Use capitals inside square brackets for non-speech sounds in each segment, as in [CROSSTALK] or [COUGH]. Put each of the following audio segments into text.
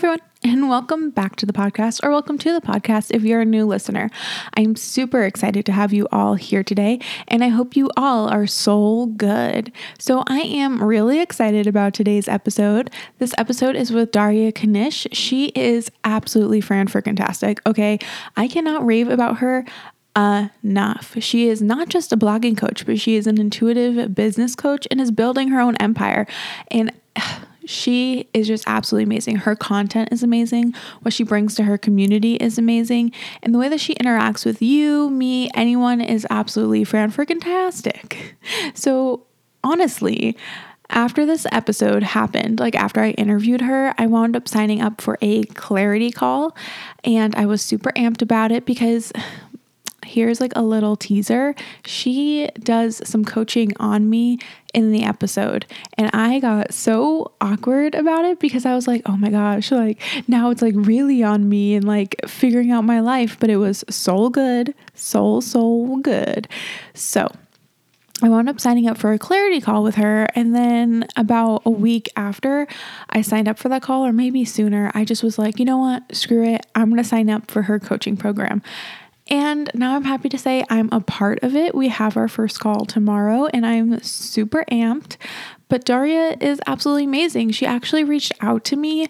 everyone, and welcome back to the podcast, or welcome to the podcast if you're a new listener. I'm super excited to have you all here today, and I hope you all are so good. So, I am really excited about today's episode. This episode is with Daria Kanish. She is absolutely fan freaking tastic. Okay, I cannot rave about her enough. She is not just a blogging coach, but she is an intuitive business coach and is building her own empire. And [SIGHS] she is just absolutely amazing. Her content is amazing. What she brings to her community is amazing. And the way that she interacts with you, me, anyone is absolutely fan freaking tastic. [LAUGHS] So, honestly, after this episode happened, like after I interviewed her, I wound up signing up for a clarity call and I was super amped about it because here's like a little teaser. She does some coaching on me in the episode. And I got so awkward about it because I was like, oh my gosh, like now it's like really on me and like figuring out my life. But it was so good, so, so good. So, I wound up signing up for a clarity call with her. And then about a week after I signed up for that call, or maybe sooner, I just was like, you know what? Screw it. I'm going to sign up for her coaching program. And now I'm happy to say I'm a part of it. We have our first call tomorrow, and I'm super amped. But Daria is absolutely amazing. She actually reached out to me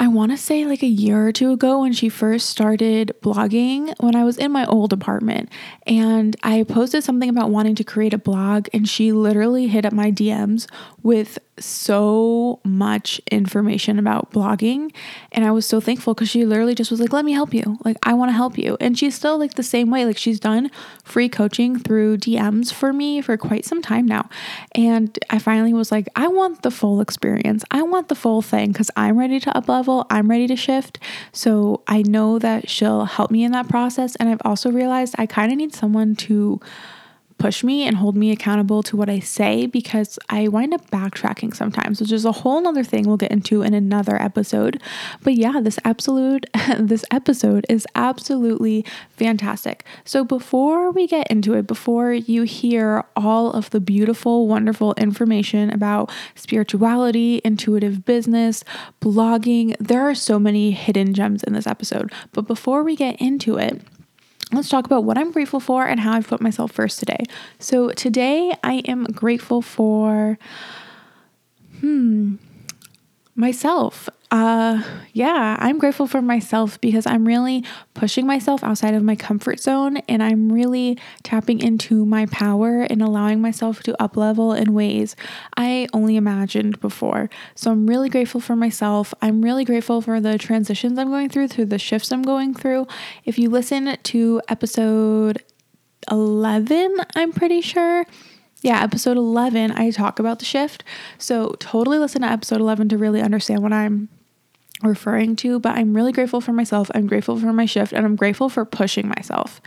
I want to say like a year or two ago when she first started blogging when I was in my old apartment. And I posted something about wanting to create a blog, and she literally hit up my DMs with so much information about blogging. And I was so thankful because she literally just was like, let me help you. Like, I want to help you. And she's still like the same way. Like, she's done free coaching through DMs for me for quite some time now. And I finally was like, I want the full experience. I want the full thing because I'm ready to up level. I'm ready to shift. So I know that she'll help me in that process. And I've also realized I kind of need someone to push me and hold me accountable to what I say because I wind up backtracking sometimes, which is a whole nother thing we'll get into in another episode. But yeah, this absolute [LAUGHS] this episode is absolutely fantastic. So before we get into it, before you hear all of the beautiful, wonderful information about spirituality, intuitive business, blogging, there are so many hidden gems in this episode. But before we get into it, let's talk about what I'm grateful for and how I've put myself first today. So, today I am grateful for, hmm, myself. Uh, yeah, I'm grateful for myself because I'm really pushing myself outside of my comfort zone and I'm really tapping into my power and allowing myself to up level in ways I only imagined before. So I'm really grateful for myself. I'm really grateful for the transitions I'm going through, through the shifts I'm going through. If you listen to episode 11, I'm pretty sure yeah, episode 11, I talk about the shift. So totally listen to episode 11 to really understand what I'm referring to. But I'm really grateful for myself. I'm grateful for my shift and I'm grateful for pushing myself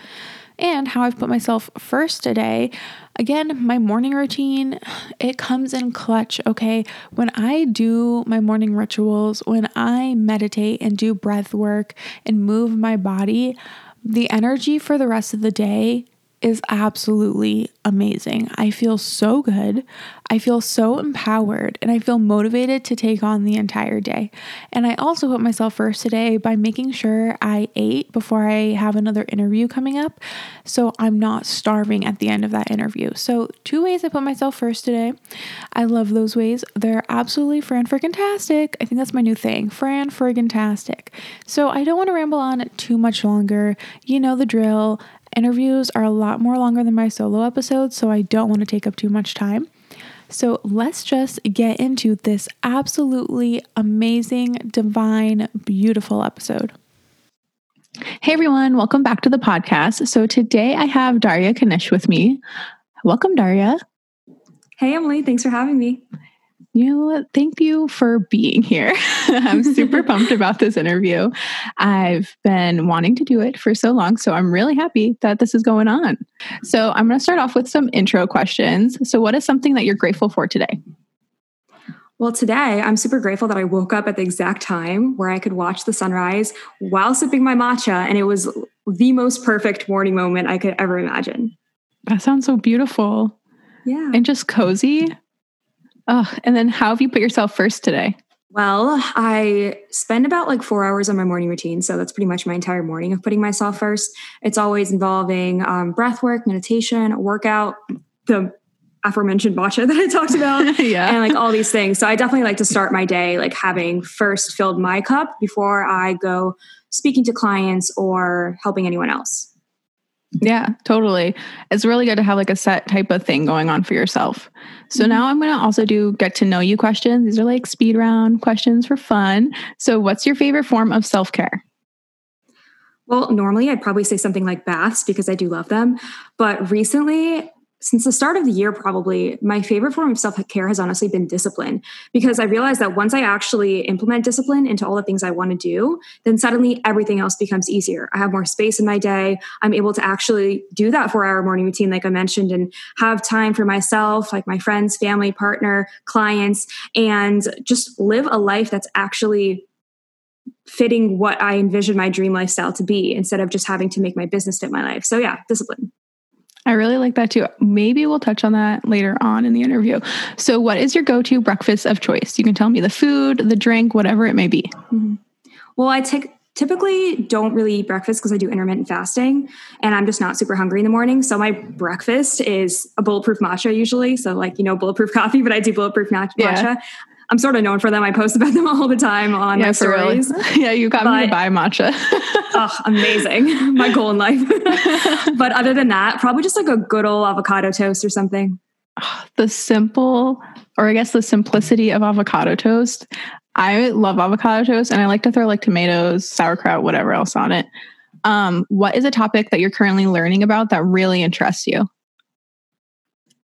and how I've put myself first today. Again, my morning routine, it comes in clutch, okay? When I do my morning rituals, when I meditate and do breath work and move my body, the energy for the rest of the day is absolutely amazing. I feel so good. I feel so empowered and I feel motivated to take on the entire day. And I also put myself first today by making sure I ate before I have another interview coming up. So I'm not starving at the end of that interview. So, two ways I put myself first today. I love those ways. They're absolutely fran friggin' tastic. I think that's my new thing. Fran friggin' tastic. So, I don't want to ramble on too much longer. You know the drill. Interviews are a lot more longer than my solo episodes, so I don't want to take up too much time. So let's just get into this absolutely amazing, divine, beautiful episode. Hey everyone, welcome back to the podcast. So today I have Daria Kanish with me. Welcome, Daria. Hey Emily, thanks for having me you know what? Thank you for being here. [LAUGHS] I'm super [LAUGHS] pumped about this interview. I've been wanting to do it for so long, so I'm really happy that this is going on. So, I'm going to start off with some intro questions. So, what is something that you're grateful for today? Well, today I'm super grateful that I woke up at the exact time where I could watch the sunrise while sipping my matcha, and it was the most perfect morning moment I could ever imagine. That sounds so beautiful. Yeah. And just cozy. Oh, and then how have you put yourself first today? Well, I spend about like four hours on my morning routine. So that's pretty much my entire morning of putting myself first. It's always involving um, breath work, meditation, workout, the aforementioned matcha [LAUGHS] that I talked about, [LAUGHS] yeah. and like all these things. So I definitely like to start my day like having first filled my cup before I go speaking to clients or helping anyone else. Yeah, totally. It's really good to have like a set type of thing going on for yourself. So mm-hmm. now I'm going to also do get to know you questions. These are like speed round questions for fun. So, what's your favorite form of self care? Well, normally I'd probably say something like baths because I do love them. But recently, since the start of the year, probably my favorite form of self care has honestly been discipline because I realized that once I actually implement discipline into all the things I want to do, then suddenly everything else becomes easier. I have more space in my day. I'm able to actually do that four hour morning routine, like I mentioned, and have time for myself, like my friends, family, partner, clients, and just live a life that's actually fitting what I envision my dream lifestyle to be instead of just having to make my business fit my life. So, yeah, discipline. I really like that too. Maybe we'll touch on that later on in the interview. So, what is your go to breakfast of choice? You can tell me the food, the drink, whatever it may be. Mm-hmm. Well, I take typically don't really eat breakfast because I do intermittent fasting and I'm just not super hungry in the morning. So my breakfast is a bulletproof matcha usually. So like, you know, bulletproof [LAUGHS] coffee, but I do bulletproof matcha. Yeah. I'm sort of known for them. I post about them [LAUGHS] all the time on yeah, my stories. Really. [LAUGHS] Yeah, you got but, me to buy matcha. [LAUGHS] oh, amazing. My goal in life. but other than that, probably just like a good old avocado toast or something. [SIGHS] the simple, or I guess the simplicity of avocado toast. I love avocado toast and I like to throw like tomatoes, sauerkraut, whatever else on it. Um, what is a topic that you're currently learning about that really interests you?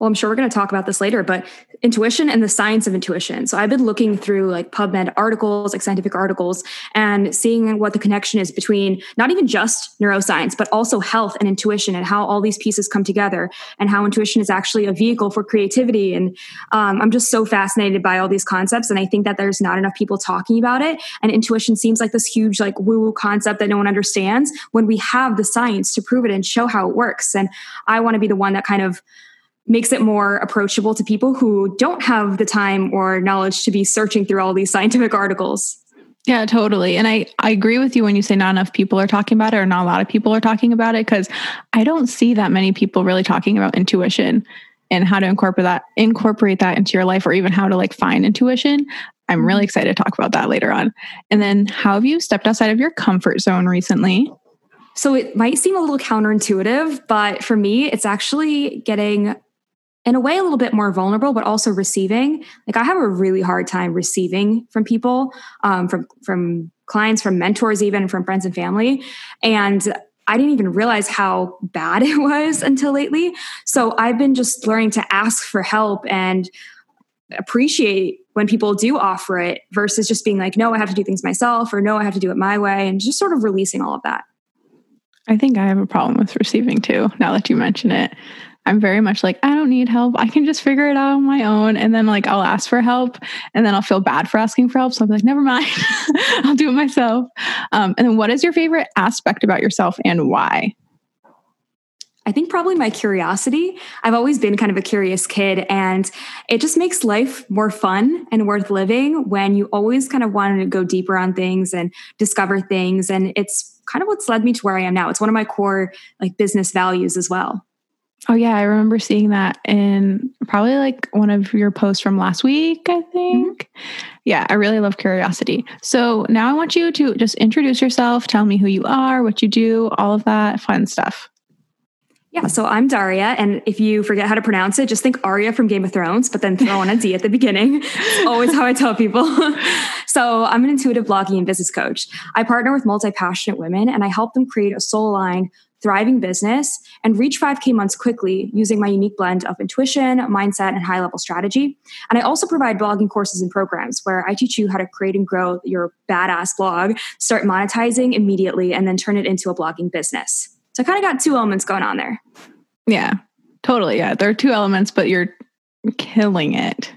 Well, I'm sure we're going to talk about this later, but intuition and the science of intuition. So I've been looking through like PubMed articles, like scientific articles, and seeing what the connection is between not even just neuroscience, but also health and intuition and how all these pieces come together and how intuition is actually a vehicle for creativity. And um, I'm just so fascinated by all these concepts. And I think that there's not enough people talking about it. And intuition seems like this huge, like woo woo concept that no one understands when we have the science to prove it and show how it works. And I want to be the one that kind of makes it more approachable to people who don't have the time or knowledge to be searching through all these scientific [LAUGHS] articles. Yeah, totally. And I, I agree with you when you say not enough people are talking about it or not a lot of people are talking about it because I don't see that many people really talking about intuition and how to incorporate that incorporate that into your life or even how to like find intuition. I'm really mm-hmm. excited to talk about that later on. And then how have you stepped outside of your comfort zone recently? So it might seem a little counterintuitive, but for me, it's actually getting in a way a little bit more vulnerable but also receiving. Like i have a really hard time receiving from people um, from from clients from mentors even from friends and family. And i didn't even realize how bad [LAUGHS] it was until lately. So i've been just learning to ask for help and appreciate when people do offer it versus just being like no i have to do things myself or no i have to do it my way and just sort of releasing all of that. I think I have a problem with receiving too, now that you mention it. I'm very much like, I don't need help. I can just figure it out on my own. And then like I'll ask for help and then I'll feel bad for asking for help. So be like, never mind. [LAUGHS] I'll do it myself. Um, and then what is your favorite aspect about yourself and why? I think probably my curiosity. I've always been kind of a curious kid, and it just makes life more fun and worth living when you always kind of want to go deeper on things and discover things. And it's kind of what's led me to where I am now. It's one of my core like business values as well. Oh yeah, I remember seeing that in probably like one of your posts from last week, I think. Mm-hmm. Yeah, I really love curiosity. So now I want you to just introduce yourself, tell me who you are, what you do, all of that fun stuff. Yeah, so I'm Daria, and if you forget how to pronounce it, just think Arya from Game of Thrones, but then throw in a D at the beginning. [LAUGHS] It's always how I tell people. [LAUGHS] so I'm an intuitive blogging and business coach. I partner with multi-passionate women, and I help them create a soul-aligned, thriving business and reach 5K months quickly using my unique blend of intuition, mindset, and high level strategy. And I also provide blogging courses and programs where I teach you how to create and grow your badass blog, start monetizing immediately, and then turn it into a blogging business. So I kind of got two elements going on there. Yeah, totally. Yeah, there are two elements, but you're killing it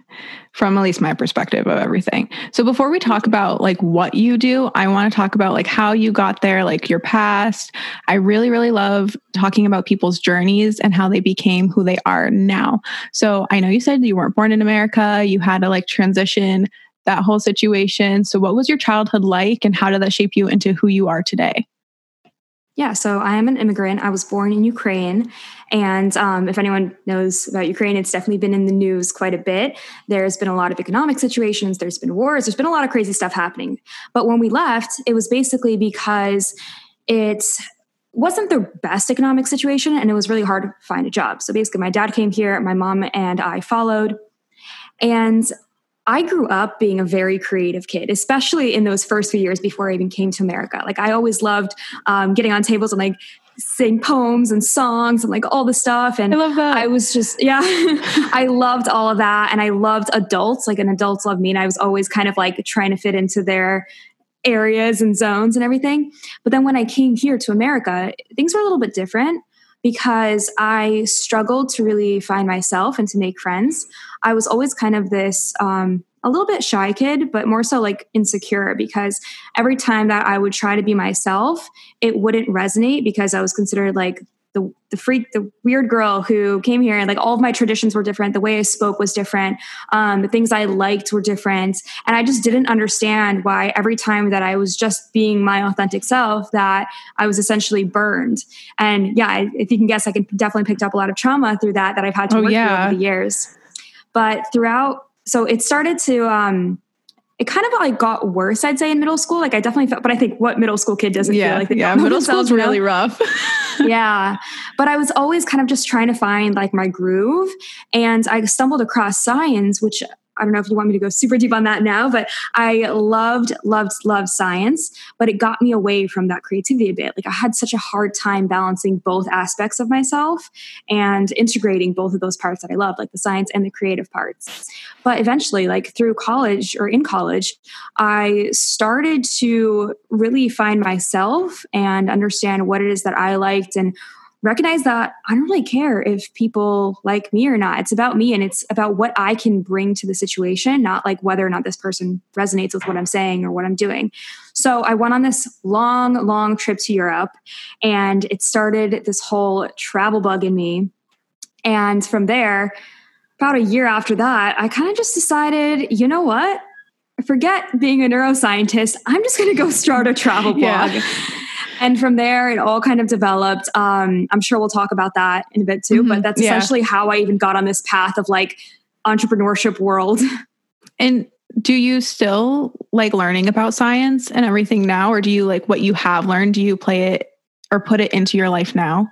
from at least my perspective of everything. So before we talk about like what you do, I want to talk about like how you got there, like your past. I really really love talking about people's journeys and how they became who they are now. So I know you said you weren't born in America, you had to like transition that whole situation. So, what was your childhood like, and how did that shape you into who you are today? Yeah, so I am an immigrant. I was born in Ukraine. And um, if anyone knows about Ukraine, it's definitely been in the news quite a bit. There's been a lot of economic situations, there's been wars, there's been a lot of crazy stuff happening. But when we left, it was basically because it wasn't the best economic situation and it was really hard to find a job. So basically, my dad came here, my mom and I followed. And I grew up being a very creative kid, especially in those first few years before I even came to America. Like I always loved um, getting on tables and like sing poems and songs and like all the stuff. And I love that. I was just, yeah, [LAUGHS] I loved all of that. And I loved adults, like an adults love me. And I was always kind of like trying to fit into their areas and zones and everything. But then when I came here to America, things were a little bit different because I struggled to really find myself and to make friends. I was always kind of this um, a little bit shy kid, but more so like insecure because every time that I would try to be myself, it wouldn't resonate because I was considered like the the freak, the weird girl who came here, and like all of my traditions were different. The way I spoke was different. Um, the things I liked were different, and I just didn't understand why every time that I was just being my authentic self, that I was essentially burned. And yeah, if you can guess, I can definitely picked up a lot of trauma through that that I've had to oh, work yeah. through over the years. But throughout, so it started to. Um, it kind of like got worse, I'd say, in middle school. Like I definitely felt, but I think what middle school kid doesn't yeah, feel like yeah, middle school school's really rough. [LAUGHS] [LAUGHS] yeah, but I was always kind of just trying to find like my groove, and I stumbled across science, which I don't know if you want me to go super deep on that now, but I loved, loved, loved science, but it got me away from that creativity a bit. Like I had such a hard time balancing both aspects of myself and integrating both of those parts that I love, like the science and the creative parts. But eventually, like through college or in college, I started to really find myself and understand what it is that I liked and recognize that I don't really care if people like me or not. It's about me and it's about what I can bring to the situation, not like whether or not this person resonates with what I'm saying or what I'm doing. So I went on this long, long trip to Europe and it started this whole travel bug in me. And from there, about a year after that, I kind of just decided, you know what? Forget being a neuroscientist. I'm just going to go start a travel blog. [LAUGHS] Yeah and from there it all kind of developed um, i'm sure we'll talk about that in a bit too mm-hmm. but that's yeah. essentially how i even got on this path of like entrepreneurship world [LAUGHS] and do you still like learning about science and everything now or do you like what you have learned do you play it or put it into your life now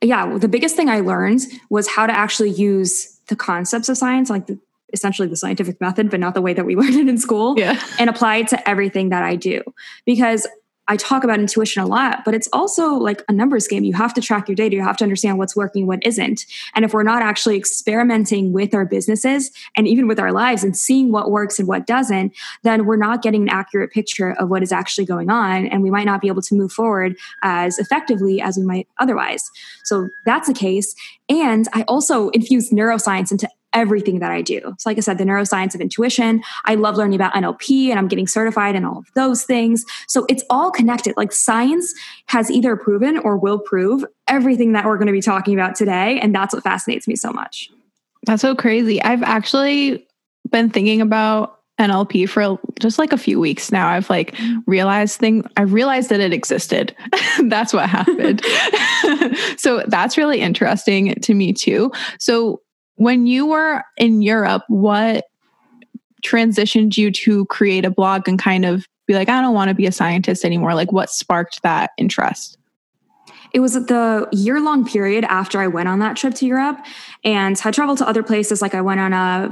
yeah the biggest thing i learned was how to actually use the concepts of science like the, essentially the scientific method, but not the way that we [LAUGHS] learned it in school, yeah. and apply it to everything that I do. Because I talk about intuition a lot, but it's also like a numbers game. You have to track your data. You have to understand what's working, what isn't. And if we're not actually experimenting with our businesses and even with our lives and seeing what works and what doesn't, then we're not getting an accurate picture of what is actually going on. And we might not be able to move forward as effectively as we might otherwise. So that's the case. And I also infuse neuroscience into everything that I do. So, like I said, the neuroscience of intuition. I love learning about NLP and I'm getting certified in all of those things. So, it's all connected. Like, science has either proven or will prove everything that we're going to be talking about today. And that's what fascinates me so much. That's so crazy. I've actually been thinking about NLP for just like a few weeks now. I've like mm. realized thing I realized that it existed. [LAUGHS] that's what happened. [LAUGHS] so that's really interesting to me too. So when you were in Europe, what transitioned you to create a blog and kind of be like, I don't want to be a scientist anymore? Like, what sparked that interest? It was the year long period after I went on that trip to Europe. And I traveled to other places. Like, I went on a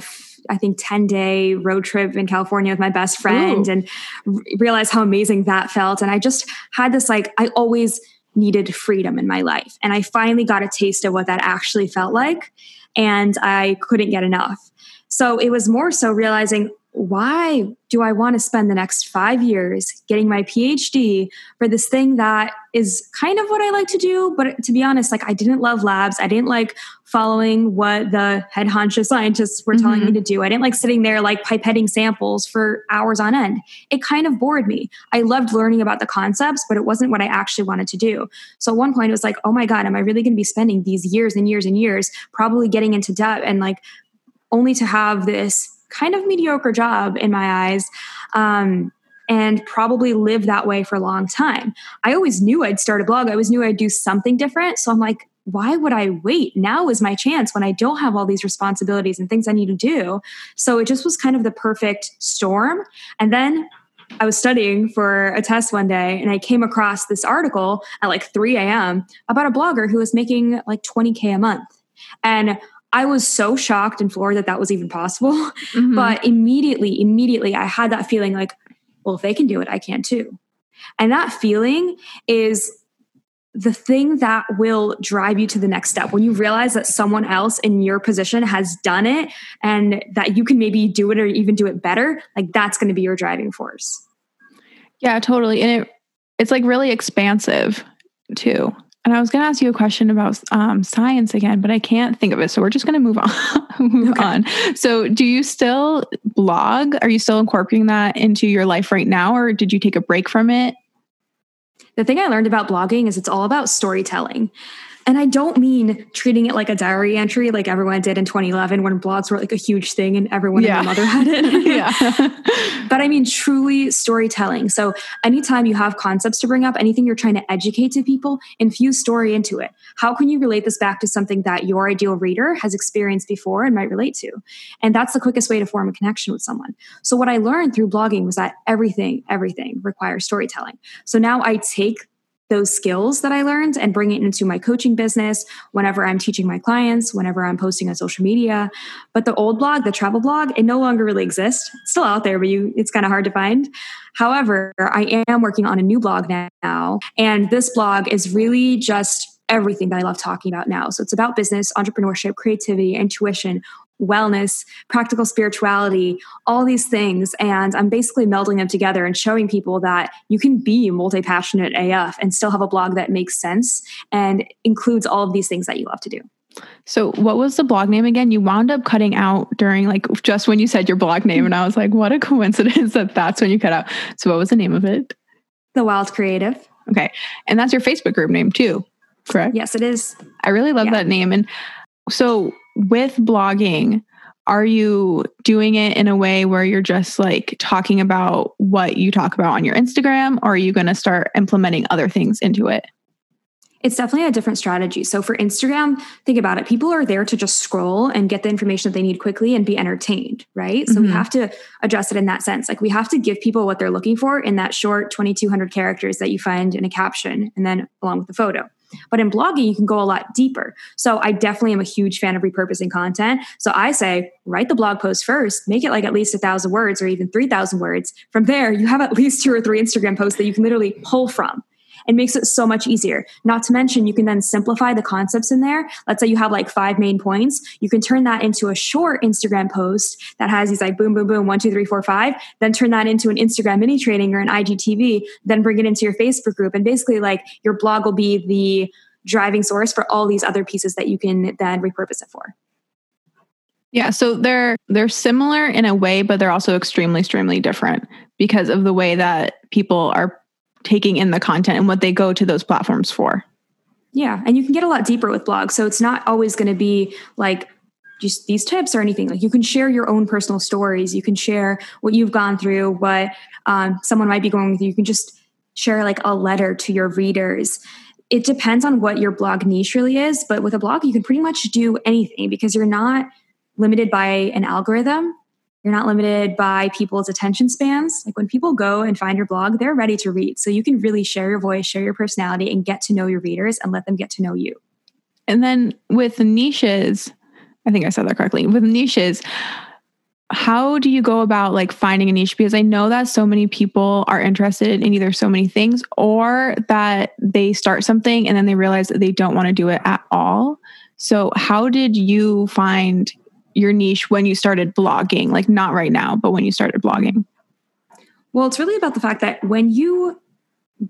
I think 10 day road trip in California with my best friend Ooh. and r- realized how amazing that felt. And I just had this like, I always needed freedom in my life. And I finally got a taste of what that actually felt like and I couldn't get enough. So it was more so realizing why do I want to spend the next five years getting my PhD for this thing that is kind of what I like to do? But to be honest, like I didn't love labs. I didn't like following what the head honcho scientists were telling mm-hmm. me to do. I didn't like sitting there like pipetting samples for hours on end. It kind of bored me. I loved learning about the concepts, but it wasn't what I actually wanted to do. So at one point it was like, oh my God, am I really going to be spending these years and years and years probably getting into debt and like only to have this kind of mediocre job in my eyes. Um, and probably live that way for a long time. I always knew I'd start a blog. I always knew I'd do something different. So I'm like, why would I wait? Now is my chance when I don't have all these responsibilities and things I need to do. So it just was kind of the perfect storm. And then I was studying for a test one day and I came across this article at like 3 a.m. about a blogger who was making like 20K a month. And I was so shocked and floored that that was even possible. [LAUGHS] Mm-hmm. But immediately, immediately, I had that feeling like, well, if they can do it, I can too. And that feeling is the thing that will drive you to the next step when you realize that someone else in your position has done it and that you can maybe do it or even do it better like that's going to be your driving force yeah totally and it it's like really expansive too and I was going to ask you a question about um, science again, but I can't think of it. So we're just going to move on. [LAUGHS] move okay. on. So, do you still blog? Are you still incorporating that into your life right now, or did you take a break from it? The thing I learned about blogging is it's all about storytelling. And I don't mean treating it like a diary entry like everyone did in 2011 when blogs were like a huge thing and everyone yeah. and their mother had it. [LAUGHS] yeah. [LAUGHS] but I mean truly storytelling. So anytime you have concepts to bring up, anything you're trying to educate to people, infuse story into it. How can you relate this back to something that your ideal reader has experienced before and might relate to? And that's the quickest way to form a connection with someone. So what I learned through blogging was that everything, everything requires storytelling. So now I take those skills that I learned and bring it into my coaching business whenever I'm teaching my clients, whenever I'm posting on social media. But the old blog, the travel blog, it no longer really exists. It's still out there, but you it's kind of hard to find. However, I am working on a new blog now, and this blog is really just everything that I love talking about now. So it's about business, entrepreneurship, creativity, intuition, wellness, practical spirituality, all these things. And I'm basically melding them together and showing people that you can be multi passionate AF and still have a blog that makes sense and includes all of these things that you love to do. So, what was the blog name again? You wound up cutting out during like just when you said your blog name, and I was like, what a [LAUGHS] coincidence that that's when you cut out. So, what was the name of it? The Wild Creative. Okay. And that's your Facebook group name too, correct? Yes, it is. I really love yeah. that name. And so, with blogging, are you doing it in a way where you're just like talking about what you talk about on your Instagram, or are you going to start implementing other things into it? It's definitely a different strategy. So for Instagram, think about it. People are there to just scroll and get the information that they need quickly and be entertained, right? So mm-hmm. we have to address it in that sense. Like we have to give people what they're looking for in that short 2200 characters that you find in a caption and then along with the photo. But in blogging, you can go a lot deeper. So I definitely am a huge fan of repurposing content. So I say, write the blog post first, make it like at least a thousand words or even 3,000 words. From there, you have at least two or three Instagram posts that you can literally pull from. It makes it so much easier. Not to mention, you can then simplify the concepts in there. Let's say you have like five main points. You can turn that into a short Instagram post that has these like boom, boom, boom, one, two, three, four, five. Then turn that into an Instagram mini training or an IGTV. Then bring it into your Facebook group. And basically, like your blog will be the driving source for all these other pieces that you can then repurpose it for. Yeah, so they're they're similar in a way, but they're also extremely, extremely different because of the way that people are taking in the content and what they go to those platforms for. Yeah, and you can get a lot deeper with blogs. So it's not always going to be like just these tips or anything. Like you can share your own personal stories. You can share what you've gone through, what um, someone might be going with you. You can just share like a letter to your readers. It depends on what your blog niche really is, but with a blog, you can pretty much do anything because you're not limited by an algorithm. You're not limited by people's attention spans. Like when people go and find your blog, they're ready to read. So you can really share your voice, share your personality, and get to know your readers and let them get to know you. And then with niches, I think I said that correctly. With niches, how do you go about like finding a niche because i know that so many people are interested in either so many things or that they start something and then they realize that they don't want to do it at all so how did you find your niche when you started blogging? Like not right now, but when you started blogging? Well, it's really about the fact that when you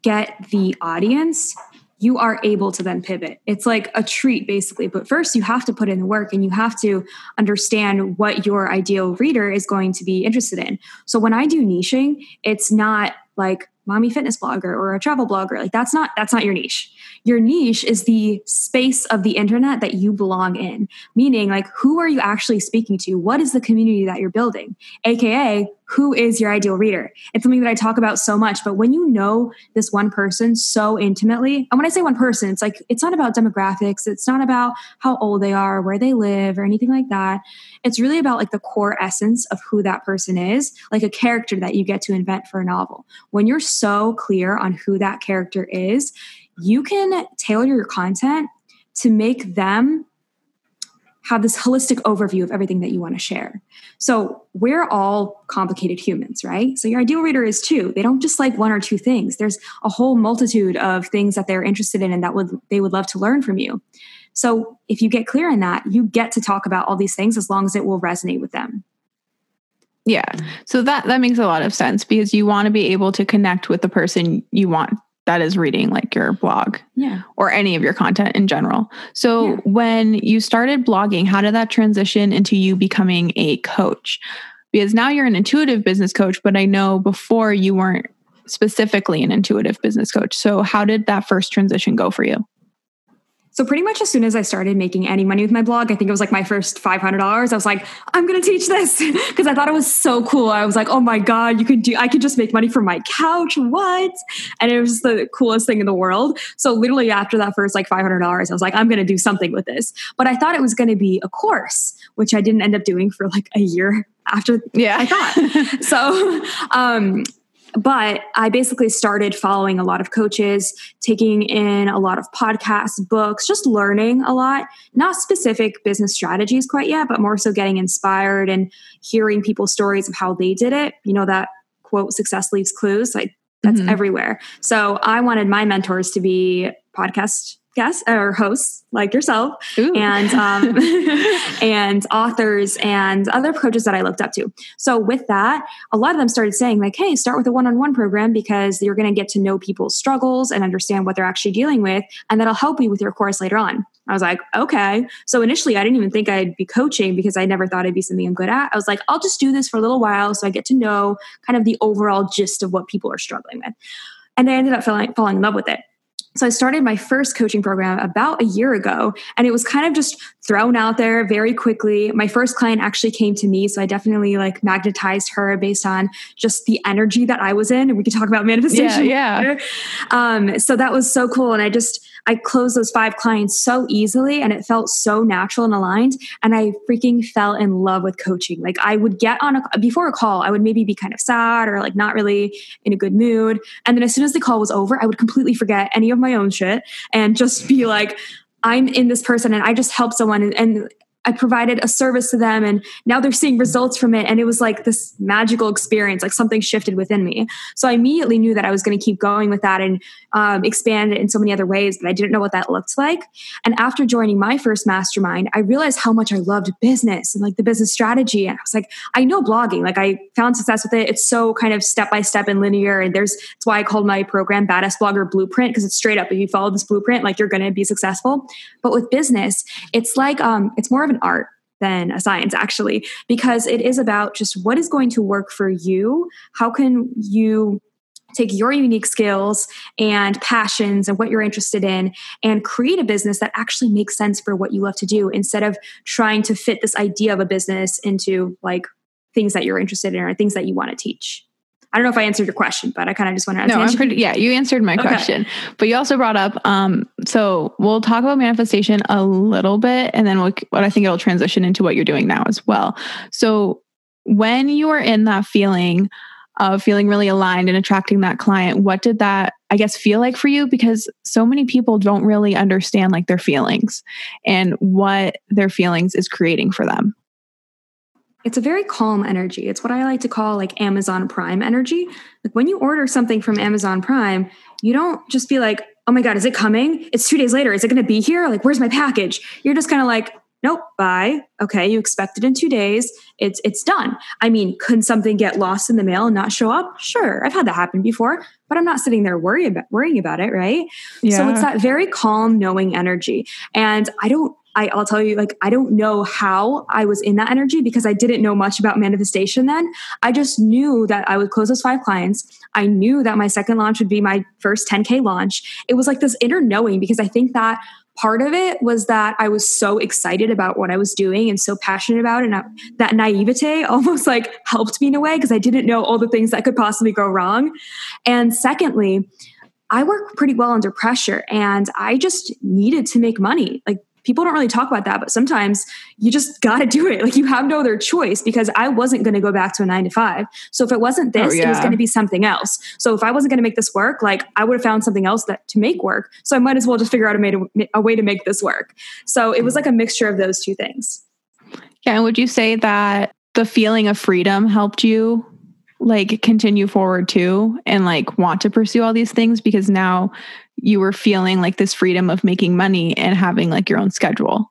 get the audience, you are able to then pivot. It's like a treat basically, but first you have to put in the work and you have to understand what your ideal reader is going to be interested in. So when I do niching, it's not like mommy fitness blogger or a travel blogger. Like that's not that's not your niche. Your niche is the space of the internet that you belong in. Meaning like who are you actually speaking to? What is the community that you're building? AKA who is your ideal reader? It's something that I talk about so much, but when you know this one person so intimately, and when I say one person, it's like it's not about demographics, it's not about how old they are, where they live, or anything like that. It's really about like the core essence of who that person is, like a character that you get to invent for a novel. When you're so clear on who that character is, you can tailor your content to make them have this holistic overview of everything that you want to share. So we're all complicated humans, right? So your ideal reader is too. They don't just like one or two things. There's a whole multitude of things that they're interested in and that would they would love to learn from you. So if you get clear in that, you get to talk about all these things as long as it will resonate with them. Yeah. So that that makes a lot of sense because you want to be able to connect with the person you want that is reading like your blog yeah. or any of your content in general. So yeah. when you started blogging how did that transition into you becoming a coach? Because now you're an intuitive business coach but i know before you weren't specifically an intuitive business coach. So how did that first transition go for you so pretty much as soon as I started making any money with my blog, I think it was like my first $500. I was like, I'm going to teach this [LAUGHS] because I thought it was so cool. I was like, oh my God, you could do, I could just make money from my couch. What? And it was the coolest thing in the world. So literally after that first like $500, I was like, I'm going to do something with this. But I thought it was going to be a course, which I didn't end up doing for like a year [LAUGHS] after yeah. I thought. so um, but I basically started following a lot of coaches, taking in a lot of podcasts, books, just learning a lot, not specific business strategies quite yet, but more so getting inspired and hearing people's stories of how they did it. You know, that quote, success leaves clues. Like that's mm-hmm. everywhere. So I wanted my mentors to be podcast guests or hosts like yourself Ooh. and um, [LAUGHS] [LAUGHS] and authors and other coaches that I looked up to. So with that, a lot of them started saying like, "Hey, start with a one-on-one program because you're going to get to know people's struggles and understand what they're actually dealing with, and that'll help you with your course later on." I was like, "Okay." So initially, I didn't even think I'd be coaching because I never thought it'd be something I'm good at. I was like, "I'll just do this for a little while so I get to know kind of the overall gist of what people are struggling with." And I ended up falling, falling in love with it. So I started my first coaching program about a year ago, and it was kind of just thrown out there very quickly. My first client actually came to me, so I definitely like magnetized her based on just the energy that I was in. And we could talk about manifestation. Yeah, yeah. Um, so that was so cool, and I just I closed those five clients so easily, and it felt so natural and aligned. And I freaking fell in love with coaching. Like I would get on a before a call, I would maybe be kind of sad or like not really in a good mood, and then as soon as the call was over, I would completely forget any of my own shit and just be like, I'm in this person and I just help someone and, and I provided a service to them and now they're seeing results from it. And it was like this magical experience, like something shifted within me. So I immediately knew that I was going to keep going with that and um, expand it in so many other ways, but I didn't know what that looked like. And after joining my first mastermind, I realized how much I loved business and like the business strategy. And I was like, I know blogging, like I found success with it. It's so kind of step by step and linear. And there's, that's why I called my program Badass Blogger Blueprint because it's straight up. If you follow this blueprint, like you're going to be successful. But with business, it's like, um, it's more of an art than a science actually because it is about just what is going to work for you how can you take your unique skills and passions and what you're interested in and create a business that actually makes sense for what you love to do instead of trying to fit this idea of a business into like things that you're interested in or things that you want to teach I don't know if I answered your question, but I kind of just wanted to. No, I'm pretty. Yeah, you answered my okay. question, but you also brought up. Um, so we'll talk about manifestation a little bit, and then we'll, what I think it'll transition into what you're doing now as well. So when you are in that feeling of feeling really aligned and attracting that client, what did that I guess feel like for you? Because so many people don't really understand like their feelings and what their feelings is creating for them it's a very calm energy. It's what I like to call like Amazon Prime energy. Like when you order something from Amazon Prime, you don't just be like, oh my God, is it coming? It's two days later. Is it going to be here? Like, where's my package? You're just kind of like, nope, bye. Okay, you expect it in two days. It's it's done. I mean, could something get lost in the mail and not show up? Sure, I've had that happen before, but I'm not sitting there worrying about worrying about it, right? Yeah. So it's that very calm, knowing energy. And I don't I, I'll tell you, like, I don't know how I was in that energy because I didn't know much about manifestation then. I just knew that I would close those five clients. I knew that my second launch would be my first 10K launch. It was like this inner knowing because I think that part of it was that I was so excited about what I was doing and so passionate about it. And I, that naivete [LAUGHS] almost like helped me in a way because I didn't know all the things that could possibly go wrong. And secondly, I work pretty well under pressure and I just needed to make money. Like people don't really talk about that, but sometimes you just got to do it. Like you have no other choice because I wasn't going to go back to a nine to five. So if it wasn't oh, this, oh, yeah. it was going to be something else. So if I wasn't going to make this work, like I would have found something else that to make work. So I might as well just figure out a, a way to make this work. So it was like a mixture of those two things. Yeah. And would you say that the feeling of freedom helped you like continue forward too and like want to pursue all these things because now you were feeling like this freedom of making money and having like your own schedule?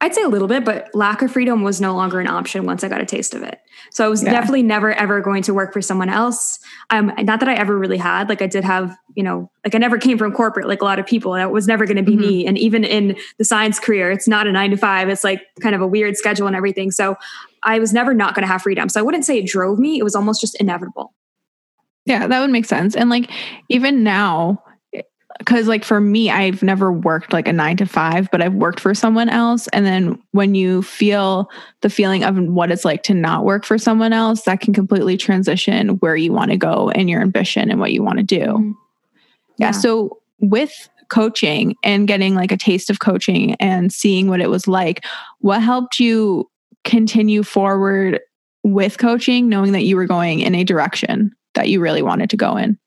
I'd say a little bit, but lack of freedom was no longer an option once I got a taste of it. So I was yeah. definitely never ever going to work for someone else. Um, not that I ever really had. Like I did have, you know, like I never came from corporate like a lot of people. That was never going to be mm-hmm. me. And even in the science career, it's not a nine to five. It's like kind of a weird schedule and everything. So I was never not going to have freedom. So I wouldn't say it drove me. It was almost just inevitable. Yeah, that would make sense. And like even now, because like for me i've never worked like a nine to five but i've worked for someone else and then when you feel the feeling of what it's like to not work for someone else that can completely transition where you want to go and your ambition and what you want to do mm-hmm. yeah. yeah so with coaching and getting like a taste of coaching and seeing what it was like what helped you continue forward with coaching knowing that you were going in a direction that you really wanted to go in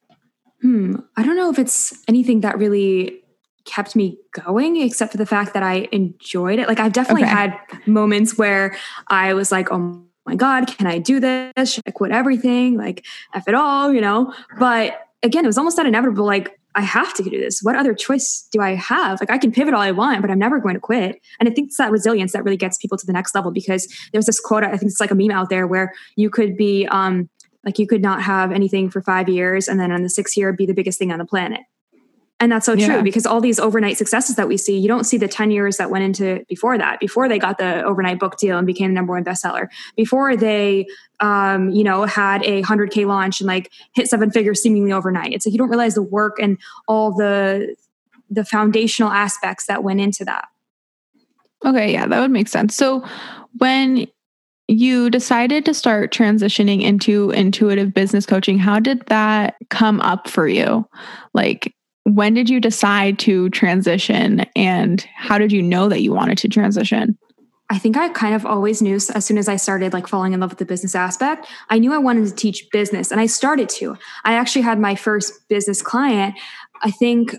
Hmm. I don't know if it's anything that really kept me going except for the fact that I enjoyed it. Like I've definitely okay. had moments where I was like, oh my God, can I do this? Should I quit everything? Like F it all, you know? But again, it was almost that inevitable. Like, I have to do this. What other choice do I have? Like I can pivot all I want, but I'm never going to quit. And I think it's that resilience that really gets people to the next level because there's this quote, I think it's like a meme out there where you could be um, like you could not have anything for five years and then on the sixth year be the biggest thing on the planet. And that's so true yeah. because all these overnight successes that we see, you don't see the 10 years that went into before that, before they got the overnight book deal and became the number one bestseller, before they, um, you know, had a 100K launch and like hit seven figures seemingly overnight. It's like you don't realize the work and all the the foundational aspects that went into that. Okay, yeah, that would make sense. So when you decided to start transitioning into intuitive business coaching. How did that come up for you? Like, when did you decide to transition and how did you know that you wanted to transition? I think I kind of always knew as soon as I started like falling in love with the business aspect, I knew I wanted to teach business and I started to. I actually had my first business client, I think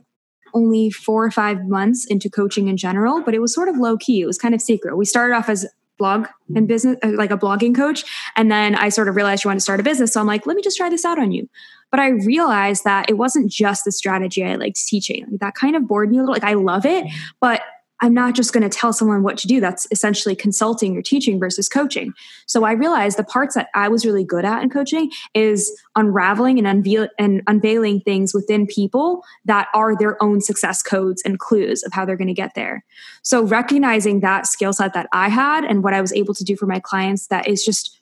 only four or five months into coaching in general, but it was sort of low key. It was kind of secret. We started off as blog and business, uh, like a blogging coach. And then I sort of realized you want to start a business. So I'm like, let me just try this out on you. But I realized that it wasn't just the strategy I liked teaching. Like that kind of bored me a little. Like I love it, but I'm not just going to tell someone what to do. That's essentially consulting or teaching versus coaching. So I realized the parts that I was really good at in coaching is unraveling and, unveil- and unveiling things within people that are their own success codes and clues of how they're going to get there. So recognizing that skill set that I had and what I was able to do for my clients that is just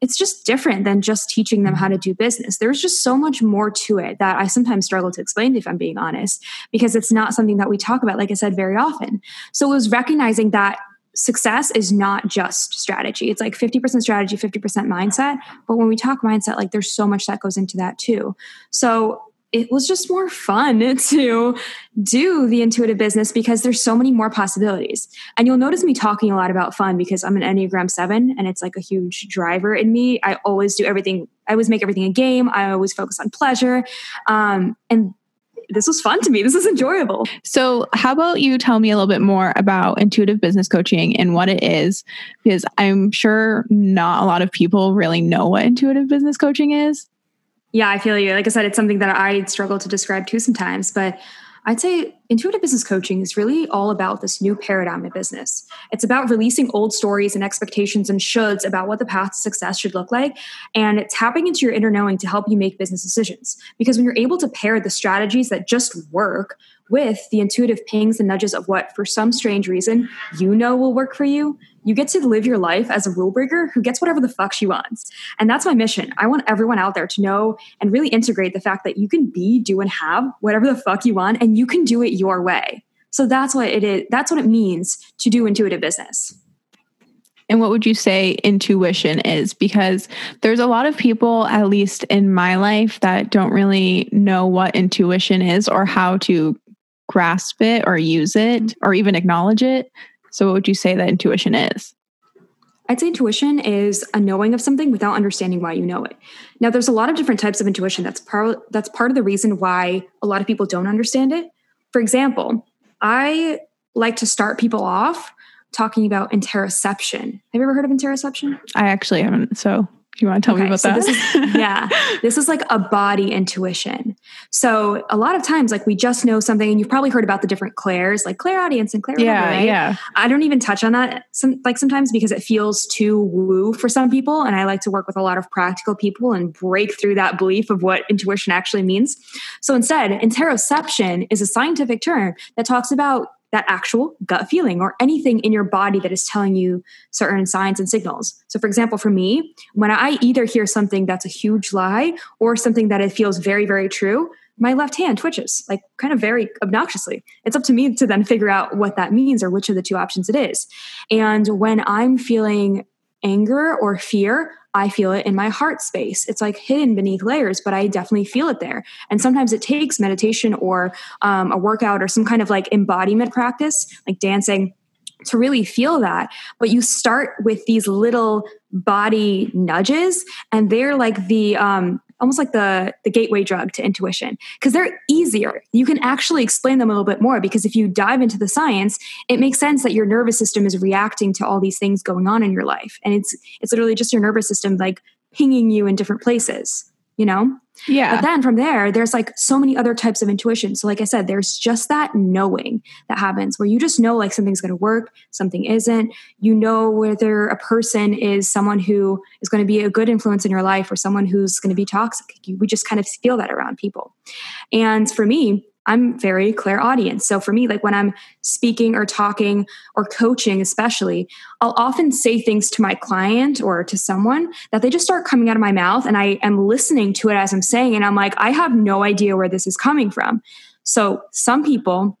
it's just different than just teaching them how to do business. There's just so much more to it that I sometimes struggle to explain, if I'm being honest, because it's not something that we talk about, like I said, very often. So it was recognizing that success is not just strategy. It's like 50% strategy, 50% mindset. But when we talk mindset, like there's so much that goes into that too. So it was just more fun [LAUGHS] to do the intuitive business because there's so many more possibilities. And you'll notice me talking a lot about fun because I'm an Enneagram 7 and it's like a huge driver in me. I always do everything, I always make everything a game. I always focus on pleasure. Um, and this was fun to me. This is enjoyable. So, how about you tell me a little bit more about intuitive business coaching and what it is? Because I'm sure not a lot of people really know what intuitive business coaching is. Yeah, I feel you. Like I said, it's something that I struggle to describe too sometimes, but I'd say intuitive business coaching is really all about this new paradigm in business. It's about releasing old stories and expectations and shoulds about what the path to success should look like and tapping into your inner knowing to help you make business decisions. Because when you're able to pair the strategies that just work with the intuitive pings and nudges of what, for some strange reason, you know will work for you, you get to live your life as a rule breaker who gets whatever the fuck she wants. And that's my mission. I want everyone out there to know and really integrate the fact that you can be, do, and have whatever the fuck you want, and you can do it your way. So that's what it is. That's what it means to do intuitive business. And what would you say intuition is? Because there's a lot of people, at least in my life, that don't really know what intuition is or how to grasp it or use it or even acknowledge it. So, what would you say that intuition is? I'd say intuition is a knowing of something without understanding why you know it. Now, there's a lot of different types of intuition. That's part that's part of the reason why a lot of people don't understand it. For example, I like to start people off talking about interoception. Have you ever heard of interoception? I actually haven't. So you want to tell okay, me about so that? This is, yeah, this is like a body intuition. So a lot of times, like we just know something, and you've probably heard about the different clairs, like clairaudience and clair. Yeah, right? yeah. I don't even touch on that some like sometimes because it feels too woo for some people, and I like to work with a lot of practical people and break through that belief of what intuition actually means. So instead, interoception is a scientific term that talks about that actual gut feeling or anything in your body that is telling you certain signs and signals. So, for example, for me, when I either hear something that's a huge lie or something that it feels very, very true, my left hand twitches, like kind of very obnoxiously. It's up to me to then figure out what that means or which of the two options it is. And when I'm feeling anger or fear, I feel it in my heart space. It's like hidden beneath layers, but I definitely feel it there. And sometimes it takes meditation or um, a workout or some kind of like embodiment practice, like dancing, to really feel that. But you start with these little body nudges, and they're like the um, almost like the the gateway drug to intuition because they're easier. You can actually explain them a little bit more because if you dive into the science it makes sense that your nervous system is reacting to all these things going on in your life. And it's it's literally just your nervous system like pinging you in different places you know yeah. But then from there, there's like so many other types of intuition. So, like I said, there's just that knowing that happens where you just know like something's going to work, something isn't. You know whether a person is someone who is going to be a good influence in your life or someone who's going to be toxic. We just kind of feel that around people. And for me, I'm very clairaudient. So for me, like when I'm speaking or talking or coaching, especially, I'll often say things to my client or to someone that they just start coming out of my mouth and I am listening to it as I'm saying. And I'm like, I have no idea where this is coming from. So some people,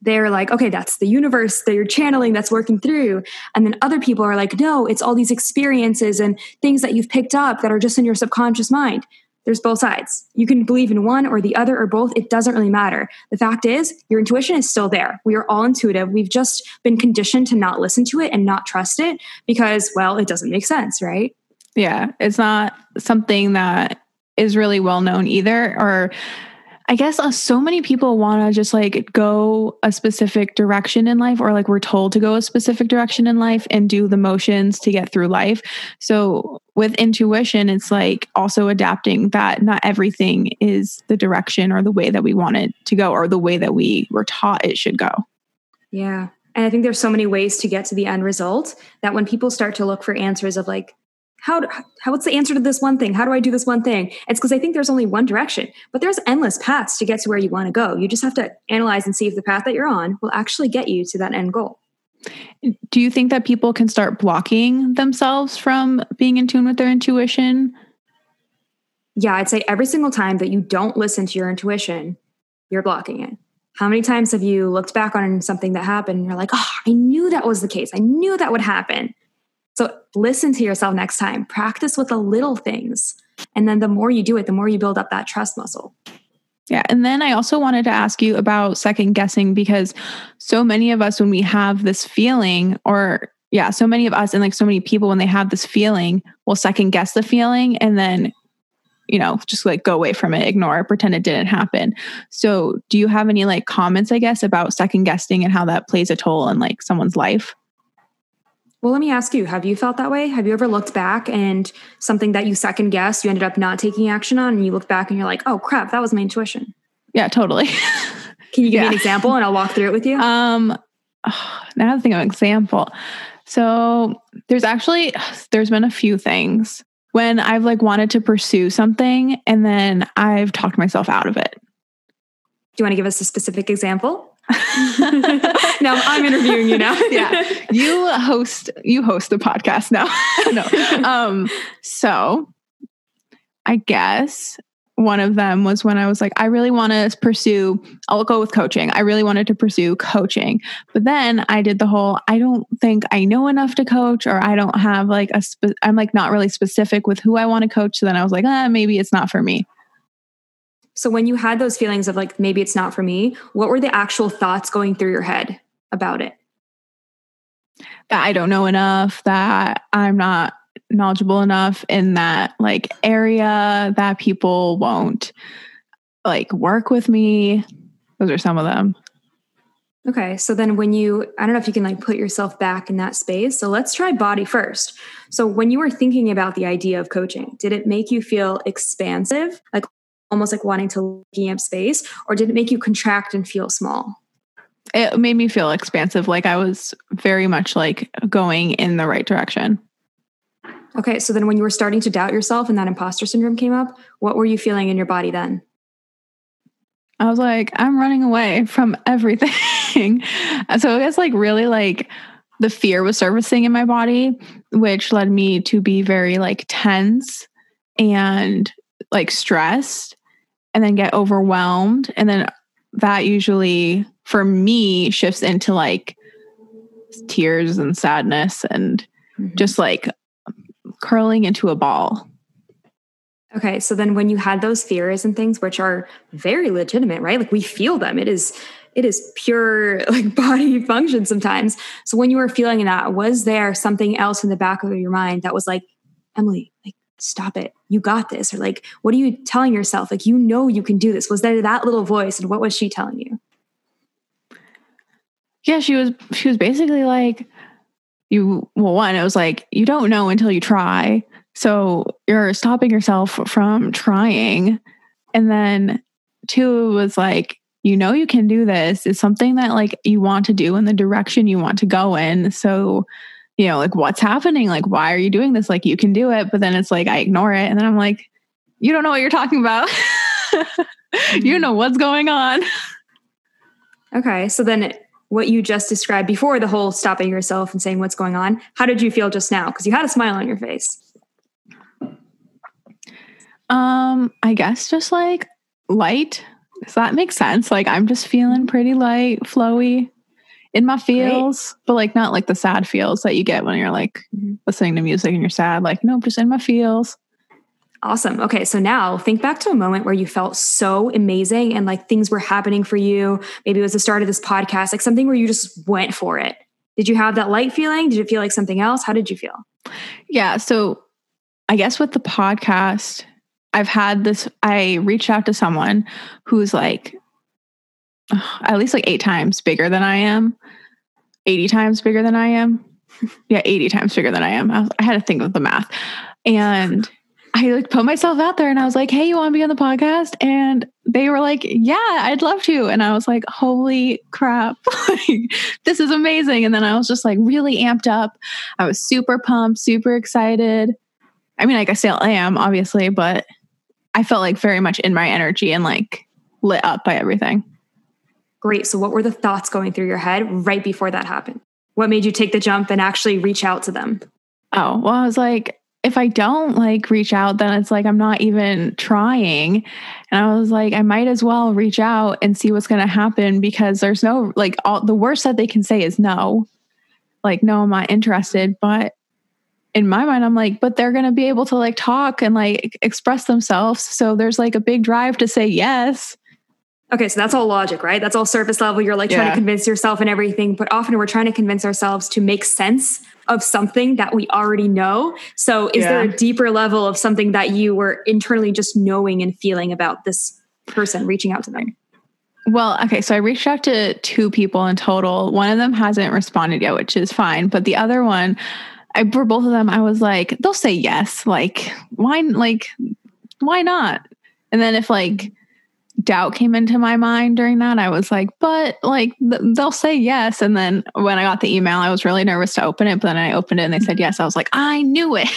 they're like, okay, that's the universe that you're channeling that's working through. And then other people are like, no, it's all these experiences and things that you've picked up that are just in your subconscious mind there's both sides. You can believe in one or the other or both. It doesn't really matter. The fact is, your intuition is still there. We are all intuitive. We've just been conditioned to not listen to it and not trust it because, well, it doesn't make sense, right? Yeah. It's not something that is really well known either or I guess uh, so many people want to just like go a specific direction in life, or like we're told to go a specific direction in life and do the motions to get through life. So with intuition, it's like also adapting that not everything is the direction or the way that we want it to go or the way that we were taught it should go. Yeah. And I think there's so many ways to get to the end result that when people start to look for answers of like, how, how what's the answer to this one thing? How do i do this one thing? It's because i think there's only one direction but there's endless paths to get to where you want to go. You just have to analyze and see if the path that you're on will actually get you to that end goal. Do you think that people can start blocking themselves from being in tune with their intuition? Yeah i'd say every single time that you don't listen to your intuition you're blocking it. How many times have you looked back on something that happened and you're like oh i knew that was the case. I knew that would happen so listen to yourself next time. Practice with the little things. And then the more you do it, the more you build up that trust muscle. Yeah. And then I also wanted to ask you about second guessing because so many of us, when we have this feeling, or yeah, so many of us and like so many people, when they have this feeling, will second guess the feeling and then, you know, just like go away from it, ignore it, pretend it didn't happen. So, do you have any like comments, I guess, about second guessing and how that plays a toll in like someone's life? Well, let me ask you, have you felt that way? Have you ever looked back and something that you second guessed, you ended up not taking action on, and you look back and you're like, oh crap, that was my intuition? Yeah, totally. [LAUGHS] Can you give Yeah. me an example and I'll walk through it with you? Um, [SIGHS] now to think of an example. So there's actually there's been a few things when I've like wanted to pursue something and then I've talked myself out of it. Do you want to give us a specific example? [LAUGHS] now I'm interviewing you now. [LAUGHS] Yeah. you host you host the podcast now. [LAUGHS] no. Um so I guess one of them was when I was like, I really want to pursue, I'll go with coaching. I really wanted to pursue coaching. But then I did the whole, I don't think I know enough to coach, or I don't have like a, spe- I'm like not really specific with who I want to coach. So then I was like, ah, maybe it's not for me. So when you had those feelings of like maybe it's not for me, what were the actual thoughts going through your head about it? That I don't know enough, that I'm not knowledgeable enough in that like area, that people won't like work with me. Those are some of them. Okay, so then when you, I don't know if you can like put yourself back in that space. So let's try body first. So when you were thinking about the idea of coaching, did it make you feel expansive, like almost like wanting to gain up space, or did it make you contract and feel small? It made me feel expansive, like I was very much like going in the right direction. Okay, so then when you were starting to doubt yourself and that imposter syndrome came up, what were you feeling in your body then? I was like, I'm running away from everything. [LAUGHS] so I guess like really like the fear was surfacing in my body, which led me to be very like tense and like stressed and then get overwhelmed. And then that usually for me shifts into like tears and sadness and mm-hmm. just like curling into a ball. Okay, so then when you had those fears and things which are very legitimate, right? Like we feel them. It is it is pure [LAUGHS] like body function sometimes. So when you were feeling that, was there something else in the back of your mind that was like, Emily, like stop it. You got this. Or like, what are you telling yourself? Like you know you can do this. Was there that little voice and what was she telling you? Yeah, she was she was basically like you well one it was like you don't know until you try. So you're stopping yourself from trying. And then two was like you know you can do this. It's something that like you want to do in the direction you want to go in. So you know, like what's happening? Like why are you doing this? Like you can do it, but then it's like I ignore it and then I'm like you don't know what you're talking about. [LAUGHS] you don't know what's going on. Okay, so then what you just described before the whole stopping yourself and saying what's going on, how did you feel just now? Because you had a smile on your face. Um, I guess just like light. Does that make sense? Like I'm just feeling pretty light, flowy in my feels, but like not like the sad feels that you get when you're like Mhm. listening to music and you're sad. Like, nope, just in my feels. Awesome. Okay, so now think back to a moment where you felt so amazing and like things were happening for you. Maybe it was the start of this podcast, like something where you just went for it. Did you have that light feeling? Did it feel like something else? How did you feel? Yeah. So I guess with the podcast, I've had this, I reached out to someone who's like [SIGHS] at least like eight times bigger than I am, 80 times bigger than I am. [LAUGHS] Yeah, 80 times bigger than I am. I, was- I had to think of the math. And I like put myself out there and I was like, hey, you want to be on the podcast? And they were like, yeah, I'd love to. And I was like, holy crap, [LAUGHS] this is amazing. And then I was just like really amped up. I was super pumped, super excited. I mean, like I still am, obviously, but I felt like very much in my energy and like lit up by everything. Great. So what were the thoughts going through your head right before that happened? What made you take the jump and actually reach out to them? Oh, well, I was like, if I don't like reach out, then it's like I'm not even trying. And I was like, I might as well reach out and see what's going to happen because there's no like all the worst that they can say is no. Like, no, I'm not interested. But in my mind, I'm like, but they're going to be able to like talk and like express themselves. So there's like a big drive to say yes. Okay, so that's all logic, right? That's all surface level. You're like trying to convince yourself and everything, but often we're trying to convince ourselves to make sense of something that we already know. So, is there a deeper level of something that you were internally just knowing and feeling about this person reaching out to them? Well, okay, so I reached out to two people in total. One of them hasn't responded yet, which is fine. But the other one, I for both of them, I was like, they'll say yes. Like, why like why not? And then if like doubt came into my mind during that. I was like, but like th- they'll say yes. And then when I got the email, I was really nervous to open it. But then I opened it and they said mm-hmm. yes. I was like, I knew it.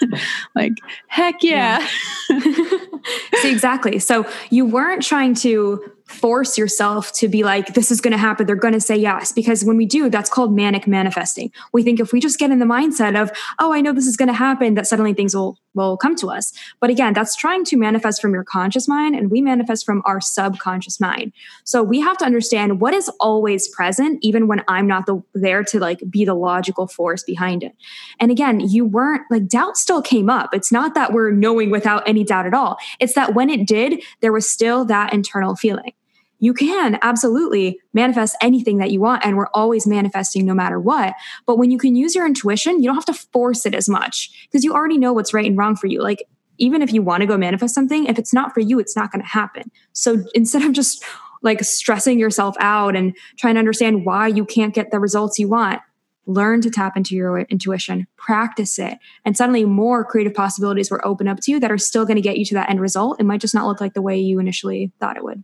[LAUGHS] like, heck yeah. yeah. [LAUGHS] [LAUGHS] See, exactly. So you weren't trying to force yourself to be like, this is going to happen. They're going to say yes. Because when we do, that's called manic manifesting. We think if we just get in the mindset of, oh, I know this is going to happen, that suddenly things will, will come to us. But again, that's trying to manifest from your conscious mind and we manifest from our subconscious mind. So we have to understand what is always present, even when I'm not the, there to like be the logical force behind it. And again, you weren't like doubt still came up. It's not that we're knowing without any doubt at all. It's that when it did, there was still that internal feeling. You can absolutely manifest anything that you want and we're always manifesting no matter what. But when you can use your intuition you don't have to force it as much because you already know what's right and wrong for you. Like even if you want to go manifest something if it's not for you it's not going to happen. So [LAUGHS] instead of just like stressing yourself out and trying to understand why you can't get the results you want learn to tap into your intuition practice it and suddenly more creative possibilities will open up to you that are still going to get you to that end result it might just not look like the way you initially thought it would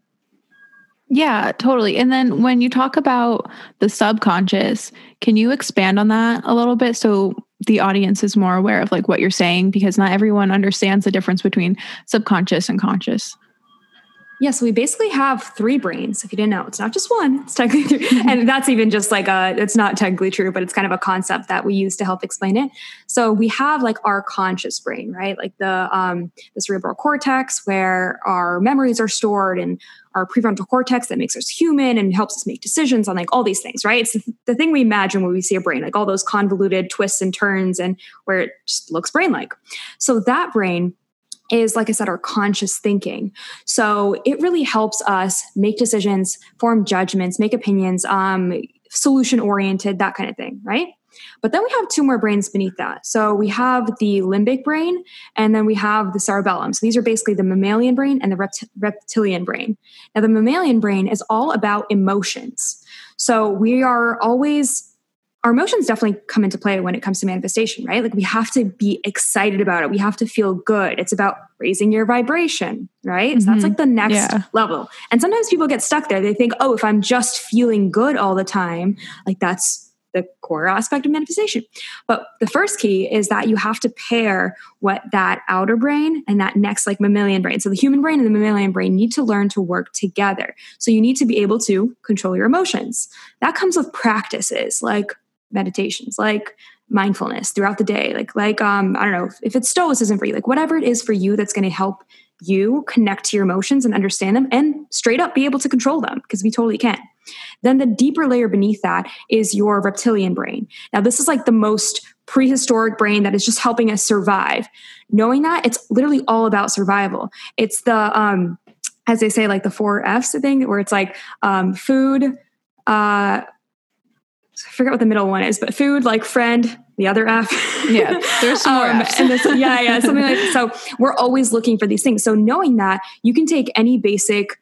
yeah, totally. And then when you talk about the subconscious, can you expand on that a little bit so the audience is more aware of like what you're saying because not everyone understands the difference between subconscious and conscious. Yeah, so we basically have three brains. If you didn't know, it's not just one. It's technically three. [LAUGHS] and that's even just like a. It's not technically true, but it's kind of a concept that we use to help explain it. So we have like our conscious brain, right? Like the um, the cerebral cortex, where our memories are stored, and our prefrontal cortex that makes us human and helps us make decisions on like all these things, right? It's the, the thing we imagine when we see a brain, like all those convoluted twists and turns, and where it just looks brain-like. So that brain is, like I said, our conscious thinking. So it really helps us make decisions, form judgments, make opinions, um, solution oriented, that kind of thing, right? But then we have two more brains beneath that. So we have the limbic brain and then we have the cerebellum. So these are basically the mammalian brain and the rept- reptilian brain. Now, the mammalian brain is all about emotions. So we are always our emotions definitely come into play when it comes to manifestation, right? Like we have to be excited about it. We have to feel good. It's about raising your vibration, right? Mm-hmm. So that's mm-hmm. like the next yeah. level. And sometimes people get stuck there. They think, oh, if I'm just feeling good all the time, like that's the core aspect of manifestation. But the first key is that you have to pair what that outer brain and that next like mammalian brain. So the human brain and the mammalian brain need to learn to work together. So you need to be able to control your emotions. That comes with practices like meditations, like mindfulness throughout the day, like like um I don't know if it's stoicism for you, like whatever it is for you that's going to help you connect to your emotions and understand them and straight up be able to control them because we totally can. Then the deeper layer beneath that is your reptilian brain. Now this is like the most prehistoric brain that is just helping us survive. Knowing that it's literally all about survival. It's the um as they say like the four F's thing where it's like um food uh I forget what the middle one is, but food, like friend, the other F. Yeah, there's some [LAUGHS] more um, and this, yeah, yeah, something like so. We're always looking for these things. So knowing that, you can take any basic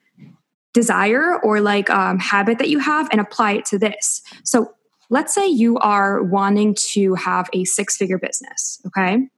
desire or like um, habit that you have and apply it to this. So let's say you are wanting to have a six-figure business. Okay,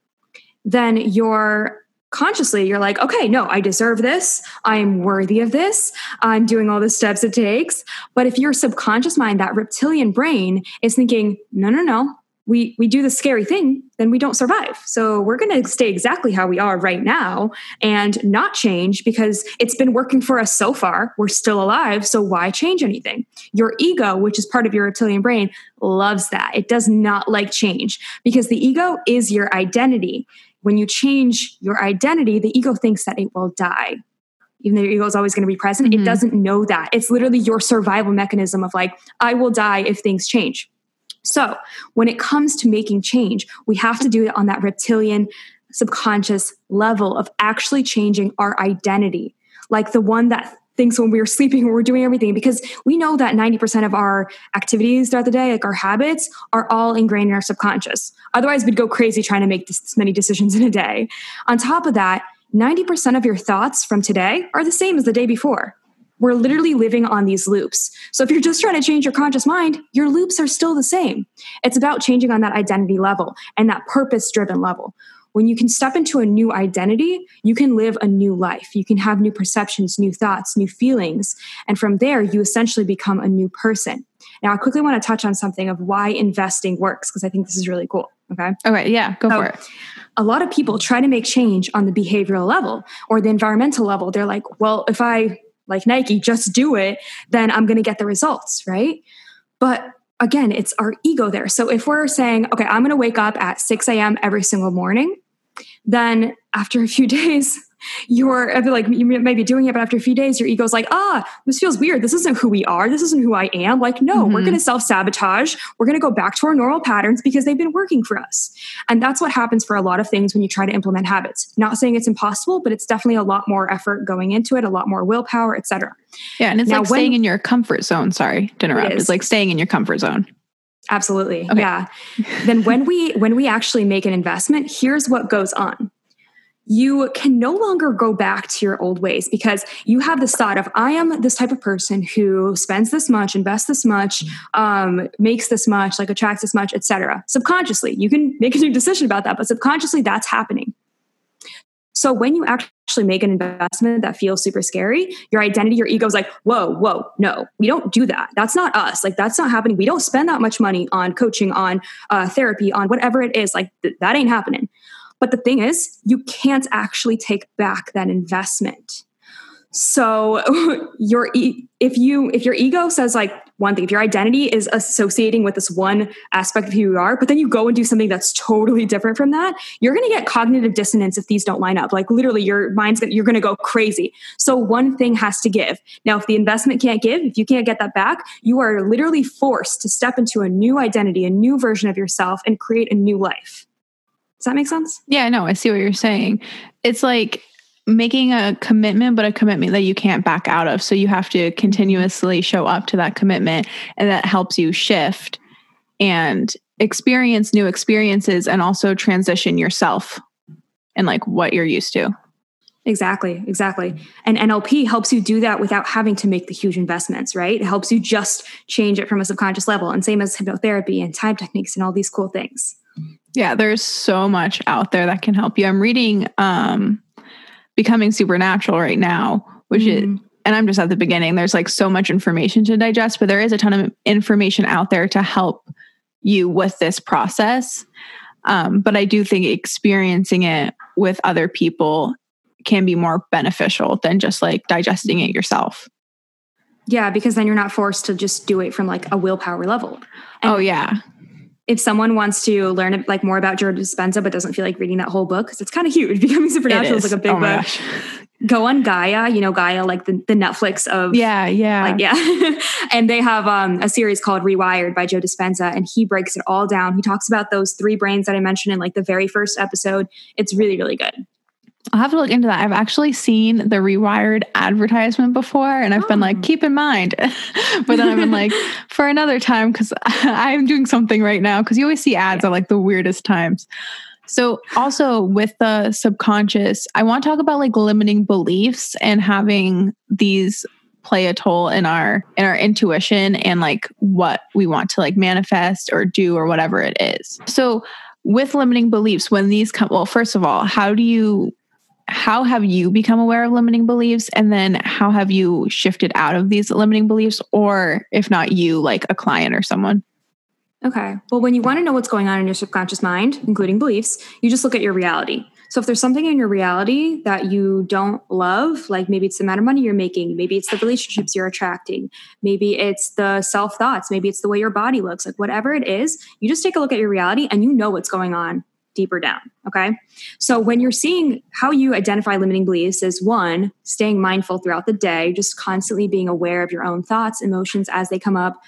then your consciously you're like okay no i deserve this. I'm worthy of this. I'm doing all the steps it takes. But if your subconscious mind that reptilian brain is thinking no no no we we do the scary thing then we don't survive. So we're going to stay exactly how we are right now and not change because it's been working for us so far. We're still alive so why change anything? Your ego which is part of your reptilian brain loves that. It does not like change because the ego is your identity when you change your identity, the ego thinks that it will die. Even though your ego is always going to be present, mm-hmm. it doesn't know that. It's literally your survival mechanism of like, I will die if things change. So when it comes to making change, we have to do it on that reptilian subconscious level of actually changing our identity, like the one that things when we are sleeping when we're doing everything because we know that 90% of our activities throughout the day like our habits are all ingrained in our subconscious. Otherwise we'd go crazy trying to make this many decisions in a day. On top of that 90% of your thoughts from today are the same as the day before. We're literally living on these loops. So if you're just trying to change your conscious mind your loops are still the same. It's about changing on that identity level and that purpose driven level when you can step into a new identity, you can live a new life. You can have new perceptions, new thoughts, new feelings. And from there, you essentially become a new person. Now, I quickly want to touch on something of why investing works because I think this is really cool. Okay. Okay. Yeah. Go so, for it. A lot of people try to make change on the behavioral level or the environmental level. They're like, well, if I, like Nike, just do it, then I'm going to get the results, right? But again, it's our ego there. So if we're saying, okay, I'm going to wake up at 6 a.m. every single morning, then after a few [LAUGHS] days, you're like you may be doing it, but after a few days, your ego's like, ah, this feels weird. This isn't who we are. This isn't who I am. Like, no, mm-hmm. we're going to self sabotage. We're going to go back to our normal patterns because they've been working for us. And that's what happens for a lot of things when you try to implement habits. Not saying it's impossible, but it's definitely a lot more effort going into it, a lot more willpower, etc. Yeah, and it's now, like staying in your comfort zone. Sorry to interrupt. It it's like staying in your comfort zone. Absolutely. Okay. Yeah. then when we when we actually make an investment, here's what goes on you can no longer go back to your old ways because you have this thought of i am this type of person who spends this much invests this much um, makes this much like attracts this much etc subconsciously you can make a new decision about that but subconsciously that's happening so when you actually make an investment that feels super scary your identity your ego is like whoa whoa no we don't do that. That's not us. Like that's not happening. We don't spend that much money on coaching on uh, therapy on whatever it is. Like th- that ain't happening. But the thing is, you can't actually take back that investment. So [LAUGHS] your if you if your ego says like one thing, if your identity is associating with this one aspect of who you are, but then you go and do something that's totally different from that, you're going to get cognitive dissonance if these don't line up. Like literally, your mind's gonna, you're going to go crazy. So one thing has to give. Now, if the investment can't give, if you can't get that back, you are literally forced to step into a new identity, a new version of yourself, and create a new life. Does that make sense? Yeah, no, I see what you're saying. It's like making a commitment, but a commitment that you can't back out of. So you have to continuously show up to that commitment, and that helps you shift and experience new experiences and also transition yourself and like what you're used to. Exactly, exactly. And NLP helps you do that without having to make the huge investments, right? It helps you just change it from a subconscious level. And same as hypnotherapy and time techniques and all these cool things. Yeah, there's so much out there that can help you. I'm reading um Becoming Supernatural right now, which mm-hmm. is and I'm just at the beginning. There's like so much information to digest, but there is a ton of information out there to help you with this process. Um, but I do think experiencing it with other people can be more beneficial than just like digesting it yourself. Yeah, because then you're not forced to just do it from like a willpower level. And oh yeah if someone wants to learn like more about Joe Dispenza but doesn't feel like reading that whole book because it's kind of huge, [LAUGHS] Becoming Supernatural is. is. like a big oh book. Gosh. Go on Gaia, you know Gaia, like the, the Netflix of yeah, yeah, like yeah, [LAUGHS] and they have um, a series called Rewired by Joe Dispenza, and he breaks it all down. He talks about those three brains that I mentioned in like the very first episode. It's really really good. I'll have to look into that. I've actually seen the rewired advertisement before and I've oh. been like, oh. keep in mind. [LAUGHS] but then I've been like, [LAUGHS] for another time, because [LAUGHS] I'm doing something right now. Because you always see ads yeah. at like the weirdest times. So, also with the subconscious, I want to talk about like limiting beliefs and having these play a toll in our in our intuition and like what we want to like manifest or do or whatever it is. So, with limiting beliefs, when these come, well, first of all, how do you how have you become aware of limiting beliefs? And then how have you shifted out of these limiting beliefs or if not you like a client or someone? Okay. Well when you want to know what's going on in your subconscious mind including beliefs you just look at your reality. So if there's something in your reality that you don't love like maybe it's the amount of money you're making maybe it's the relationships you're attracting maybe it's the self thoughts maybe it's the way your body looks like whatever it is you just take a look at your reality and you know what's going on deeper down. Okay. So when you're seeing how you identify limiting beliefs is one, staying mindful throughout the day, just constantly being aware of your own thoughts, emotions as they come up.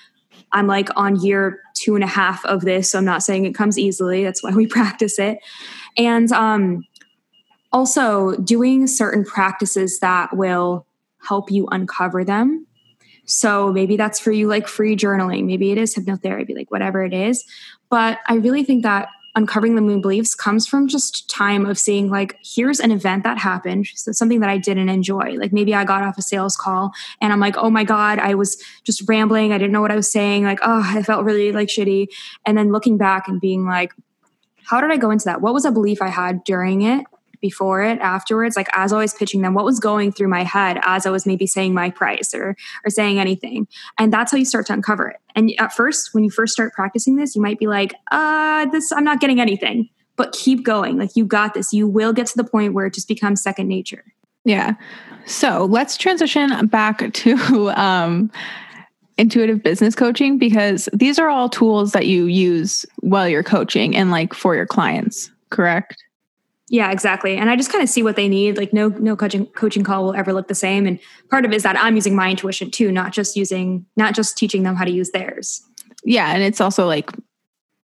I'm like on year two and a half of this, so I'm not saying it comes easily. That's why we [LAUGHS] practice it. And um, also doing certain practices that will help you uncover them. So maybe that's for you like free journaling, maybe it is hypnotherapy, like whatever it is. But I really think that uncovering the moon beliefs comes from just time of seeing like here's an event that happened. So something that i didn't enjoy. Like maybe i got off a sales call and i'm like oh my god i was just rambling. I didn't know what i was saying. Like oh i felt really like shitty. And then looking back and being like how did I go into that? What was a belief I had during it? Before it afterwards like as i was pitching them what was going through my head as i was maybe saying my price or or saying anything. And that's how you start to uncover it. And at first when you first start practicing this you might be like uh this i'm not getting anything. But keep going. Like you got this. You will get to the point where it just becomes second nature. Yeah. So let's transition back to um intuitive business coaching because these are all tools that you use while you're coaching and like for your clients correct yeah, exactly. And I just kind of see what they need. Like no no coaching coaching call will ever look the same. And part of it is that I'm using my intuition too, not just using not just teaching them how to use theirs. Yeah, and it's also like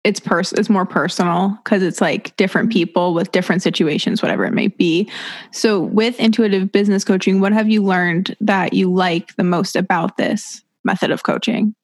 it's pers- it's more personal because it's like different mm-hmm. people with different situations whatever it may be so with intuitive business coaching what have you learned that you like the most about this method of coaching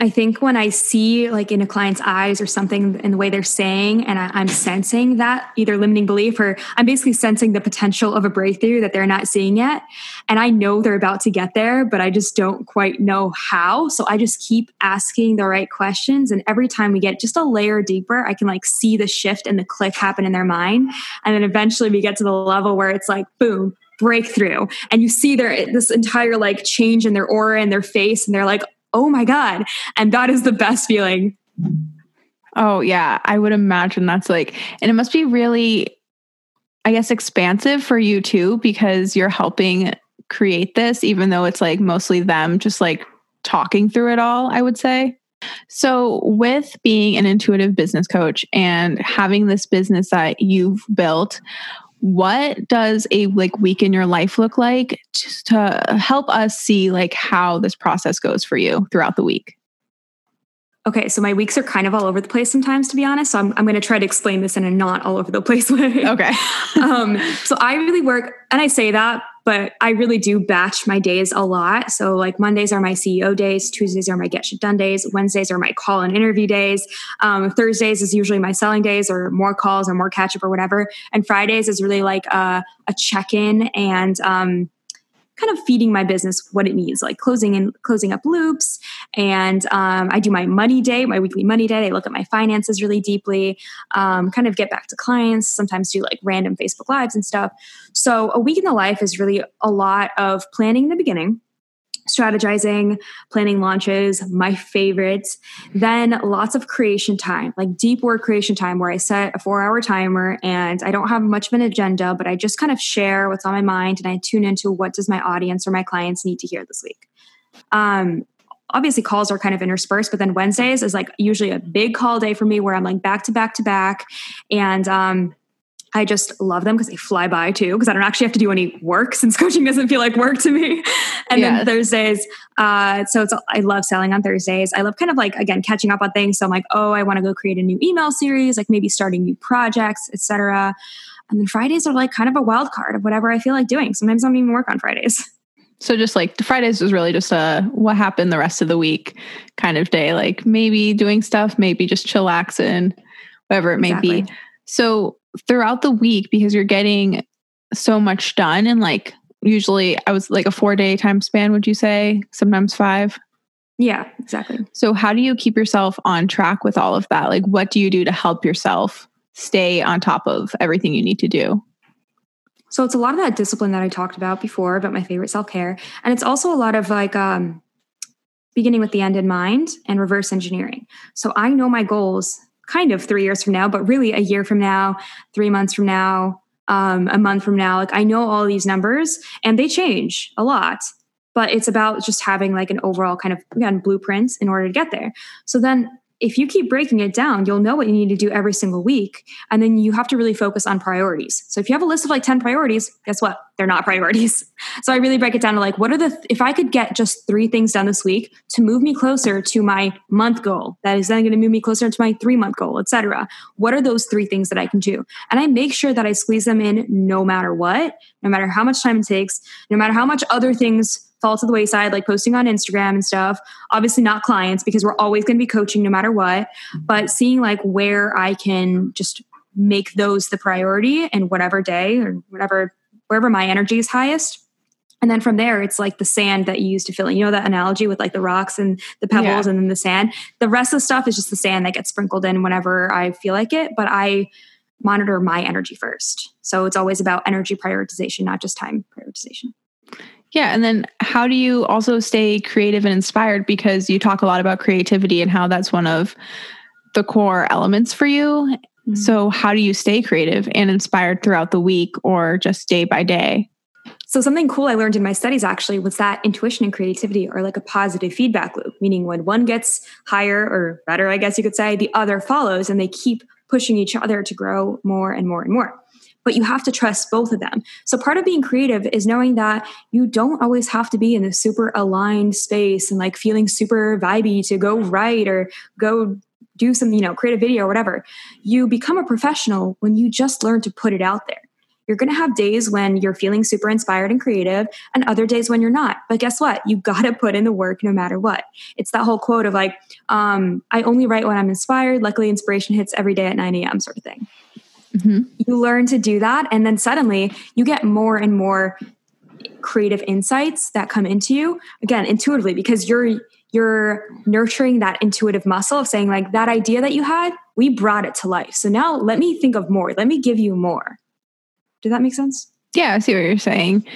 I think when I see like in a client's eyes or something in the way they're saying, and I, am sensing that either limiting belief or I'm basically sensing the potential of a breakthrough that they're not seeing yet. And I know they're about to get there, but I just don't quite know how. So I just keep asking the right questions. And every time we get just a layer deeper, I can like see the shift and the click happen in their mind. And then eventually we get to the level where it's like, boom, breakthrough and you see their this entire like change in their aura and their face and they're like oh my God. And that is the best feeling. Oh, yeah. I would imagine that's like, and it must be really, I guess, expansive for you too, because you're helping create this, even though it's like mostly them just like talking through it all, I would say. So, with being an intuitive business coach and having this business that you've built, what does a like week in your life look like just to help us see like how this process goes for you throughout the week? Okay so my weeks are kind of all over the place sometimes to be honest so i'm, I'm going to try to explain this in a not all over the place [LAUGHS] way. Okay. Um, so i really work and i say that but I really do batch my days a lot. So, like Mondays are my CEO days, Tuesdays are my get shit done days, Wednesdays are my call and interview days, um, Thursdays is usually my selling days or more calls or more catch up or whatever, and Fridays is really like a, a check in and um, kind of feeding my business what it needs, like closing and closing up loops. And um, I do my money day, my weekly money day. I look at my finances really deeply, um, kind of get back to clients, sometimes do like random Facebook Lives and stuff. So a week in the life is really a lot of planning in the beginning strategizing, planning launches, my favorites. Then lots of creation time, like deep work creation time, where I set a four hour timer and I don't have much of an agenda, but I just kind of share what's on my mind and I tune into what does my audience or my clients need to hear this week. Um, obviously calls are kind of interspersed but then wednesdays is like usually a big call day for me where i'm like back to back to back and um I just love them because they fly by too, because I don't actually have to do any work since [LAUGHS] coaching doesn't feel like work to me. And yes. then Thursdays, uh, so it's I love selling on Thursdays. I love kind of like again catching up on things. So I'm like, oh, I want to go create a new email series, like maybe starting new projects, etc. And then Fridays are like kind of a wild card of whatever I feel like doing. Sometimes I don't even work on Fridays. [LAUGHS] So just like the Fridays is really just a what happened the rest of the week kind of day. Like maybe doing stuff, maybe just chillaxing, whatever it exactly. may be. So throughout the week because you're getting so much done. And like usually I was like a 4 day time span would you say? Sometimes 5 yeah exactly. So how do you keep yourself on track with all of that? Like what do you do to help yourself stay on top of everything you need to do? So it's a lot of that discipline that I talked about before about my favorite self-care. And it's also a lot of like um beginning with the end in mind and reverse engineering. So I know my goals kind of three years from now, but really a year from now, three months from now, um, a month from now. Like I know all these numbers and they change a lot, but it's about just having like an overall kind of again blueprint in order to get there. So then if you keep breaking it down, you'll know what you need to do every single week. And then you have to really focus on priorities. So if you have a list of like 10 priorities, guess what? They're not priorities. [LAUGHS] So I really break it down to like, what are the, if I could get just three things done this week to move me closer to my month goal, that is then going to move me closer to my three month goal, etc. What are those three things that I can do? And I make sure that I squeeze them in no matter what, no matter how much time it takes, no matter how much other things fall to the wayside, like posting on Instagram and stuff. Obviously, not clients because we're always going to be coaching no matter what, but seeing like where I can just make those the priority in whatever day or whatever, wherever my energy is highest. And then from there, it's like the sand that you use to fill in. You know that analogy with like the rocks and the pebbles Yeah. and then the sand? The rest of the stuff is just the sand that gets sprinkled in whenever I feel like it. But I monitor my energy first. So it's always about energy prioritization, not just time prioritization. Yeah. And then how do you also stay creative and inspired? Because you talk a lot about creativity and how that's one of the core elements for you. Mm-hmm. So, how do you stay creative and inspired throughout the week or just day by day? So something cool I learned in my studies actually was that intuition and creativity are like a positive feedback loop, meaning when one gets higher or better, I guess you could say, the other follows and they keep pushing each other to grow more and more and more. But you have to trust both of them. So part of being creative is knowing that you don't always have to be in a super aligned space and like feeling super vibey to go write or go do some, you know, create a video or whatever. You become a professional when you just learn to put it out there. You're going to have days when you're feeling super inspired and creative, and other days when you're not. But guess what? You got to put in the work no matter what. It's that whole quote of like, um, I only write when I'm inspired. Luckily, inspiration hits every day at 9 a.m., sort of thing. Mhm. You learn to do that, and then suddenly you get more and more creative insights that come into you again intuitively because you're you're nurturing that intuitive muscle of saying like that idea that you had we brought it to life so now let me think of more let me give you more did that make sense Yeah, I see what you're saying.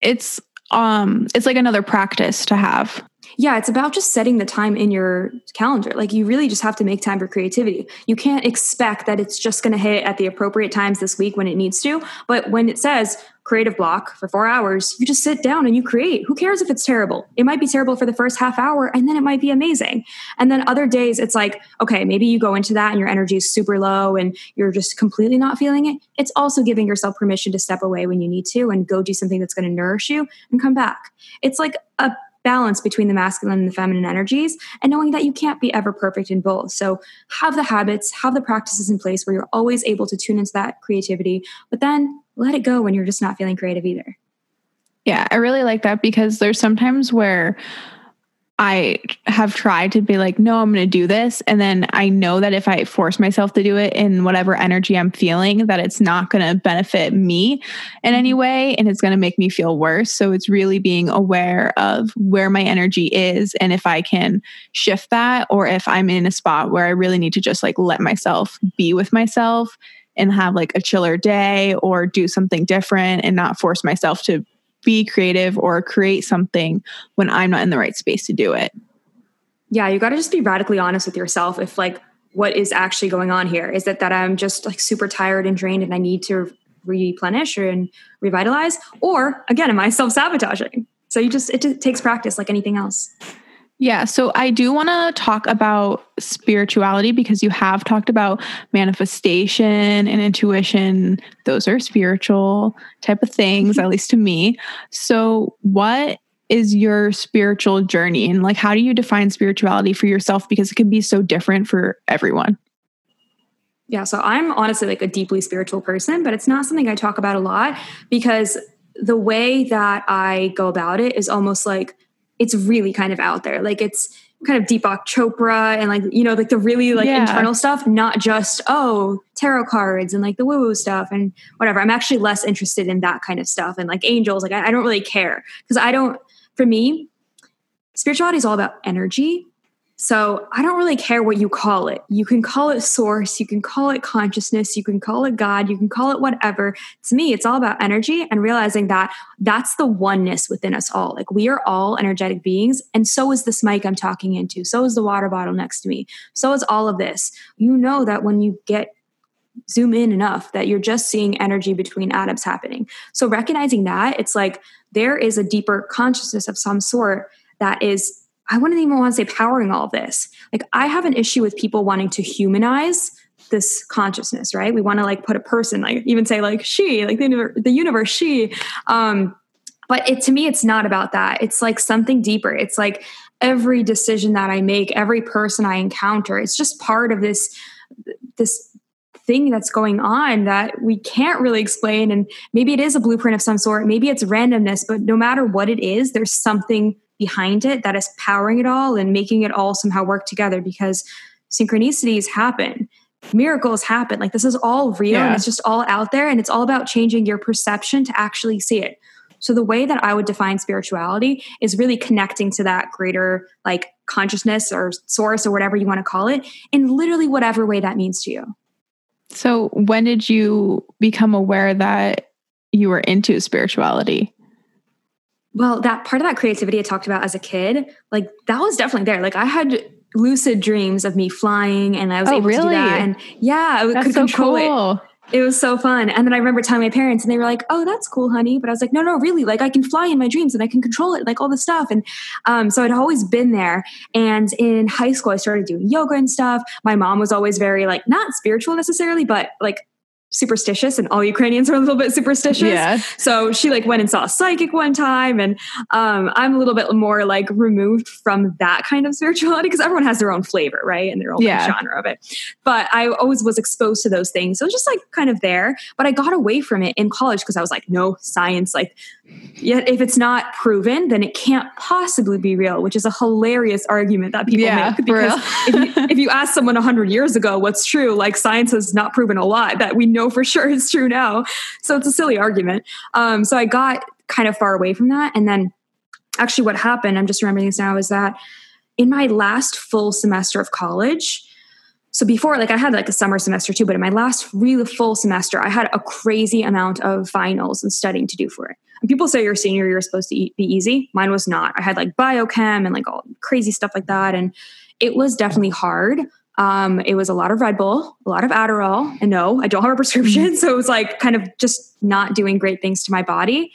It's um it's like another practice to have. Yeah it's about just setting the time in your calendar. Like you really just have to make time for creativity. You can't expect that it's just going to hit at the appropriate times this week when it needs to but when it says creative block for four hours you just sit down and you create. Who cares if it's terrible? It might be terrible for the first half hour and then it might be amazing. And then other days it's like okay maybe you go into that and your energy is super low and you're just completely not feeling it. It's also giving yourself permission to step away when you need to and go do something that's going to nourish you and come back. It's like a balance between the masculine and the feminine energies and knowing that you can't be ever perfect in both. So have the habits, have the practices in place where you're always able to tune into that creativity, but then let it go when you're just not feeling creative either. Yeah, I really like that because there's sometimes where I have tried to be like, no, I'm going to do this. And then I know that if I force myself to do it in whatever energy I'm feeling, that it's not going to benefit me in any mm-hmm. way and it's going to make me feel worse. So it's really being aware of where my energy is and if I can shift that or if I'm in a spot where I really need to just like let myself be with myself and have like a chiller day or do something different and not force myself to be creative or create something when I'm not in the right space to do it. Yeah, you got to just be radically honest with yourself if like what is actually going on here is it that I'm just like super tired and drained and I need to replenish and revitalize or again am I self-sabotaging? So you just it just takes practice like anything else. Yeah, so I do want to talk about spirituality because you have talked about manifestation and intuition. Those are spiritual type of things, at least to me. So, what is your spiritual journey and like how do you define spirituality for yourself because it can be so different for everyone? Yeah, so I'm honestly like a deeply spiritual person, but it's not something I talk about a lot because the way that I go about it is almost like it's really kind of out there. Like it's kind of Deepak Chopra and like, you know, like the really like Yeah. internal stuff, not just, oh, tarot cards and like the woo woo stuff and whatever. I'm actually less interested in that kind of stuff and like angels. Like I, I don't really care because I don't, for me, spirituality is all about energy. So I don't really care what you call it. You can call it source, you can call it consciousness, you can call it God, you can call it whatever. To me, it's all about energy and realizing that that's the oneness within us all. Like we are all energetic beings, and so is this mic I'm talking into, so is the water bottle next to me, so is all of this. You know that when you get zoom in enough that you're just seeing energy between atoms happening. So recognizing that, it's like there is a deeper consciousness of some sort that is I wouldn't even want to say powering all this. Like I have an issue with people wanting to humanize this consciousness, right? We want to like put a person, like even say like she, like the universe, the universe she. Um, but it to me, it's not about that. It's like something deeper. It's like every decision that I make, every person I encounter, it's just part of this this thing that's going on that we can't really explain. And maybe it is a blueprint of some sort. Maybe it's randomness, but no matter what it is, there's something behind it that is powering it all and making it all somehow work together because synchronicities happen miracles happen like this is all real Yeah. and it's just all out there and it's all about changing your perception to actually see it So the way that I would define spirituality is really connecting to that greater like consciousness or source or whatever you want to call it in literally whatever way that means to you. So when did you become aware that you were into spirituality? Well, that part of that creativity I talked about as a kid, like that was definitely there. Like I had lucid dreams of me flying and I was oh, able really? to do that. And yeah, I That's could so control cool. it. It was so fun. And then I remember telling my parents and they were like, oh, that's cool, honey. But I was like, no, no, really. Like I can fly in my dreams and I can control it, like all this stuff. And um, so I'd always been there. And in high school, I started doing yoga and stuff. My mom was always very like, not spiritual necessarily, but like superstitious and all Ukrainians are a little bit superstitious. Yeah. So she like went and saw a psychic one time and um, I'm a little bit more like removed from that kind of spirituality because everyone has their own flavor, right? And their own Yeah. genre of it. But I always was exposed to those things. So it was just like kind of there. But I got away from it in college because I was like, no, science, like yet if it's not proven, then it can't possibly be real, which is a hilarious argument that people Yeah, make. Because if, you, [LAUGHS] if you ask someone 100 years ago what's true, like science has not proven a lot that we know for sure is true now. So it's a silly argument. Um, so I got kind of far away from that. And then actually, what happened, I'm just remembering this now, is that in my last full semester of college, so before like i had like a summer semester too but in my last really full semester i had a crazy amount of finals and studying to do for it and people say your senior year is supposed to be easy mine was not i had like biochem and like all crazy stuff like that and it was definitely hard um, it was a lot of red bull a lot of adderall and no i don't have a prescription. [LAUGHS] So it was like kind of just not doing great things to my body.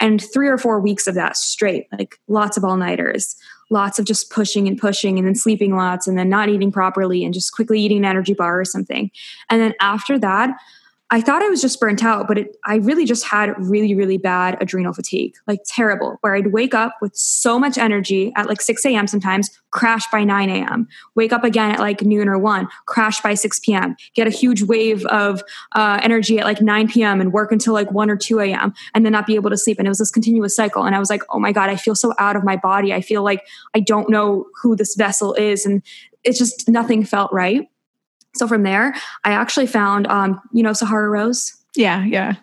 And three or four weeks of that straight like lots of all-nighters lots of just pushing and pushing and then sleeping lots and then not eating properly and just quickly eating an energy bar or something. And then after that, I thought I was just burnt out, but it, I really just had really, really bad adrenal fatigue, like terrible, where I'd wake up with so much energy at like 6 a.m. sometimes, crash by 9 a.m., wake up again at like noon or 1, crash by 6 p.m., get a huge wave of uh, energy at like 9 p.m. and work until like 1 or 2 a.m. and then not be able to sleep. And it was this continuous cycle. And I was like, oh my God, I feel so out of my body. I feel like I don't know who this vessel is. And it's just nothing felt right. So from there, I actually found, um, you know, Sahara Rose. Yeah, yeah.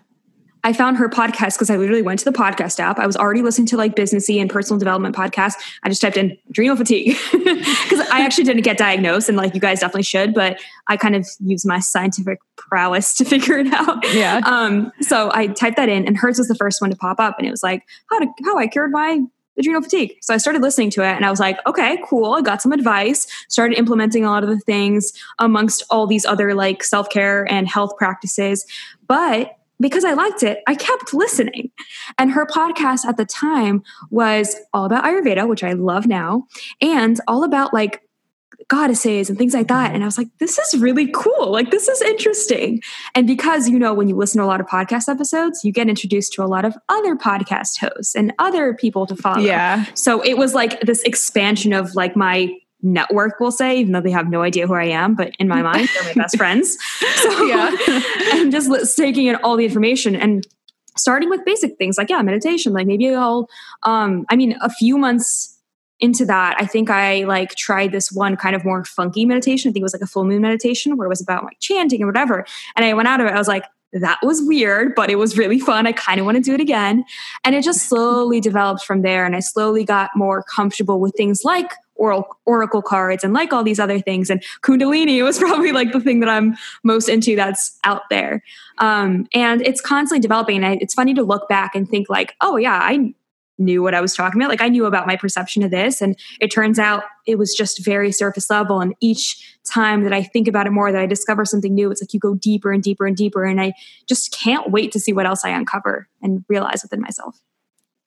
I found her podcast because I literally went to the podcast app. I was already listening to like businessy and personal development podcasts. I just typed in adrenal fatigue [LAUGHS] because I actually didn't get diagnosed, and like you guys definitely should, but I kind of use my scientific prowess to [LAUGHS] figure it out. Yeah. Um, so I typed that in, and hers was the first one to pop up, and it was like how to how I cured my adrenal fatigue. So I started listening to it, and I was like, okay, cool. I got some advice. Started implementing a lot of the things amongst all these other like self care and health practices, but because I liked it, I kept listening. And her podcast at the time was all about Ayurveda, which I love now, and all about like goddesses and things like that. And I was like, this is really cool. Like, this is interesting. And because, you know, when you listen to a lot of podcast episodes, you get introduced to a lot of other podcast hosts and other people to follow. Yeah. So it was like this expansion of like my network, we'll say, even though they have no idea who I am, but in my mind, they're my best [LAUGHS] friends. So Yeah. [LAUGHS] I'm just taking in all the information and starting with basic things like, yeah, meditation. Like maybe I'll, um, I mean, a few months into that, I think I like tried this one kind of more funky meditation. I think it was like a full moon meditation where it was about like chanting and whatever. And I went out of it, I was like, that was weird, but it was really fun. I kind of want to do it again. And it just slowly developed from there. And I slowly got more comfortable with things like oral, oracle cards and like all these other things. And Kundalini was [LAUGHS] probably like the thing that I'm most into that's out there. Um, and it's constantly developing. And I, it's funny to look back and think like, oh yeah, I knew what I was talking about. Like I knew about my perception of this. And it turns out it was just very surface level. And each time that I think about it more, that I discover something new, it's like you go deeper and deeper and deeper. And I just can't wait to see what else I uncover and realize within myself.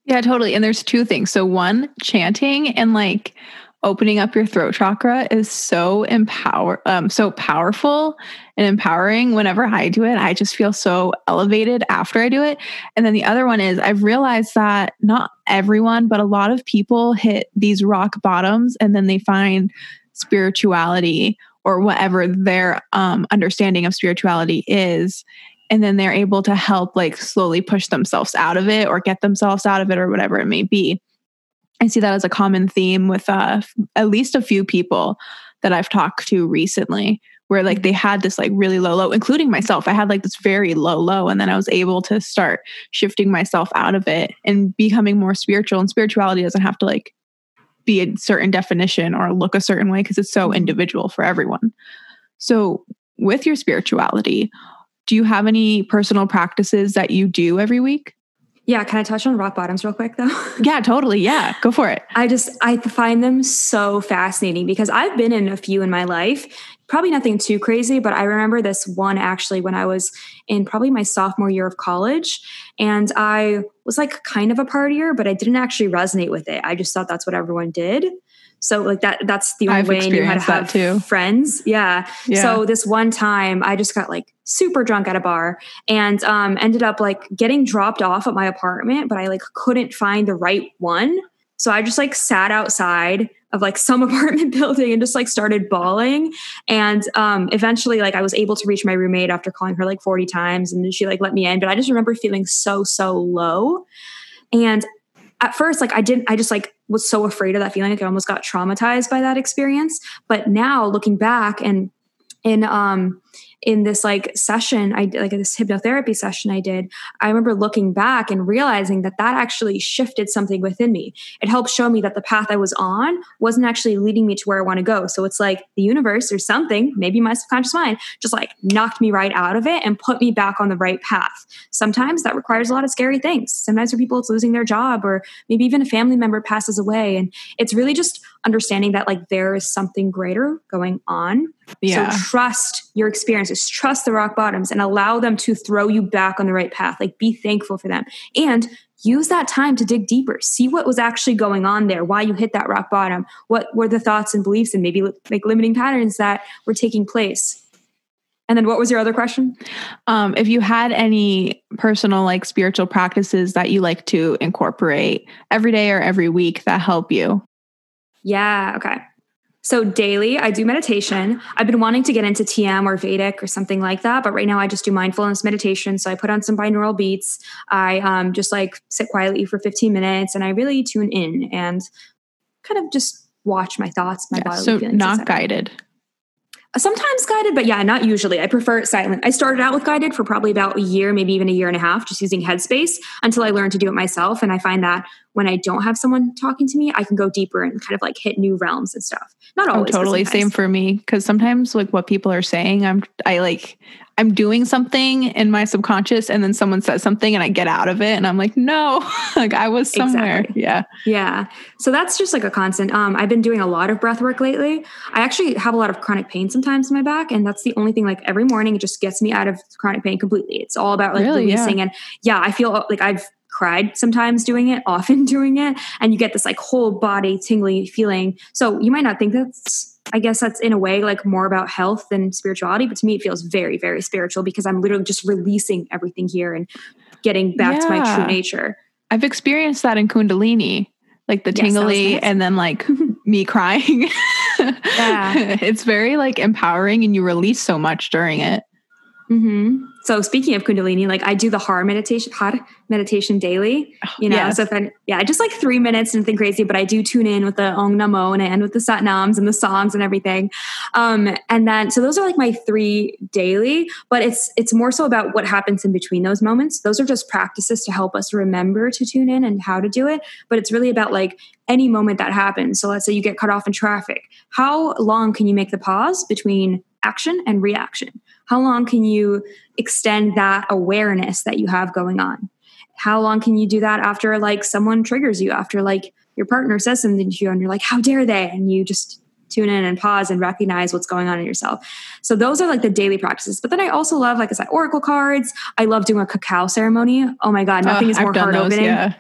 Yeah, totally. And there's two things. So one, chanting and like opening up your throat chakra is so empower um so powerful and empowering whenever I do it. I just feel so elevated after I do it. And then the other one is I've realized that not everyone, but a lot of people hit these rock bottoms and then they find spirituality or whatever their um understanding of spirituality is and then they're able to help like slowly push themselves out of it or get themselves out of it or whatever it may be. I see that as a common theme with uh, at least a few people that I've talked to recently, where like they had this like really low low including myself. I had like this very low low and then i was able to start shifting myself out of it and becoming more spiritual. And spirituality doesn't have to like be a certain definition or look a certain way because it's so individual for everyone. So with your spirituality do you have any personal practices that you do every week yeah, can I touch on rock bottoms real quick though? [LAUGHS] yeah, totally. Yeah, go for it. I just I find them so fascinating because I've been in a few in my life. Probably nothing too crazy, but I remember this one actually when I was in probably my sophomore year of college and I was like kind of a partier, but I didn't actually resonate with it. I just thought that's what everyone did. So like that that's the only I've way I knew how to have too. friends. Yeah. yeah. So this one time I just got like super drunk at a bar and um ended up like getting dropped off at my apartment, but I like couldn't find the right one. So I just like sat outside of like some [LAUGHS] apartment building and just like started bawling and um eventually like I was able to reach my roommate after calling her like 40 times and she like let me in but I just remember feeling so so low and at first like i didn't i just like was so afraid of that feeling like i almost got traumatized by that experience. But now looking back and in um in this like session i like this hypnotherapy session i did i remember looking back and realizing that that actually shifted something within me. It helped show me that the path i was on wasn't actually leading me to where i want to go. So it's like the universe or something maybe my subconscious mind just like knocked me right out of it and put me back on the right path. Sometimes that requires a lot of scary things. Sometimes for people it's losing their job or maybe even a family member passes away. And it's really just understanding that like there is something greater going on. Yeah. So trust your experiences, trust the rock bottoms and allow them to throw you back on the right path. Like be thankful for them and use that time to dig deeper. See what was actually going on there, why you hit that rock bottom, what were the thoughts and beliefs and maybe like limiting patterns that were taking place. And then what was your other question? Um, if you had any personal, like spiritual practices that you like to incorporate every day or every week that help you. Yeah. Okay. So daily, I do meditation. I've been wanting to get into TM or Vedic or something like that, but right now I just do mindfulness meditation. So I put on some binaural beats. I um, just like sit quietly for 15 minutes, and I really tune in and kind of just watch my thoughts, my yeah, body. So not guided sometimes guided, but yeah, not usually. I prefer silent. I started out with guided for probably about a year, maybe even a year and a half, just using Headspace until I learned to do it myself. And I find that when I don't have someone talking to me, I can go deeper and kind of like hit new realms and stuff. Not always. Oh, totally. Same for me. Cause sometimes like what people are saying, I'm, I like, I'm doing something in my subconscious and then someone says something and I get out of it and I'm like, no, [LAUGHS] like I was somewhere. Exactly. Yeah. Yeah. So that's just like a constant. Um, I've been doing a lot of breath work lately. I actually have a lot of chronic pain sometimes in my back. And that's the only thing like every morning it just gets me out of chronic pain completely. It's all about like really? releasing. Yeah. And yeah, I feel like I've cried sometimes doing it, often [LAUGHS] doing it. And you get this like whole body tingly feeling. So you might not think that's I guess that's in a way like more about health than spirituality, but to me it feels very, very spiritual because I'm literally just releasing everything here and getting back yeah. to my true nature. I've experienced that in Kundalini, like the yes, tingly nice. and then like [LAUGHS] me crying. yeah. [LAUGHS] It's very like empowering and you release so much during it. Mm-hmm. So speaking of Kundalini, like I do the Har meditation, Har meditation daily. You know, yes. so if I, yeah, just like three minutes, nothing crazy, but I do tune in with the Om Namo and I end with the Sat Satnams and the songs and everything. Um, and then so those are like my three daily, but it's it's more so about what happens in between those moments. Those are just practices to help us remember to tune in and how to do it. But it's really about like any moment that happens. So let's say you get cut off in traffic. How long can you make the pause between action and reaction? How long can you extend that awareness that you have going on? How long can you do that after like someone triggers you, after like your partner says something to you and you're like, how dare they? And you just tune in and pause and recognize what's going on in yourself. So those are like the daily practices. But then I also love, like I said, oracle cards. I love doing a cacao ceremony. Oh my God, nothing uh, is more heart opening. Yeah.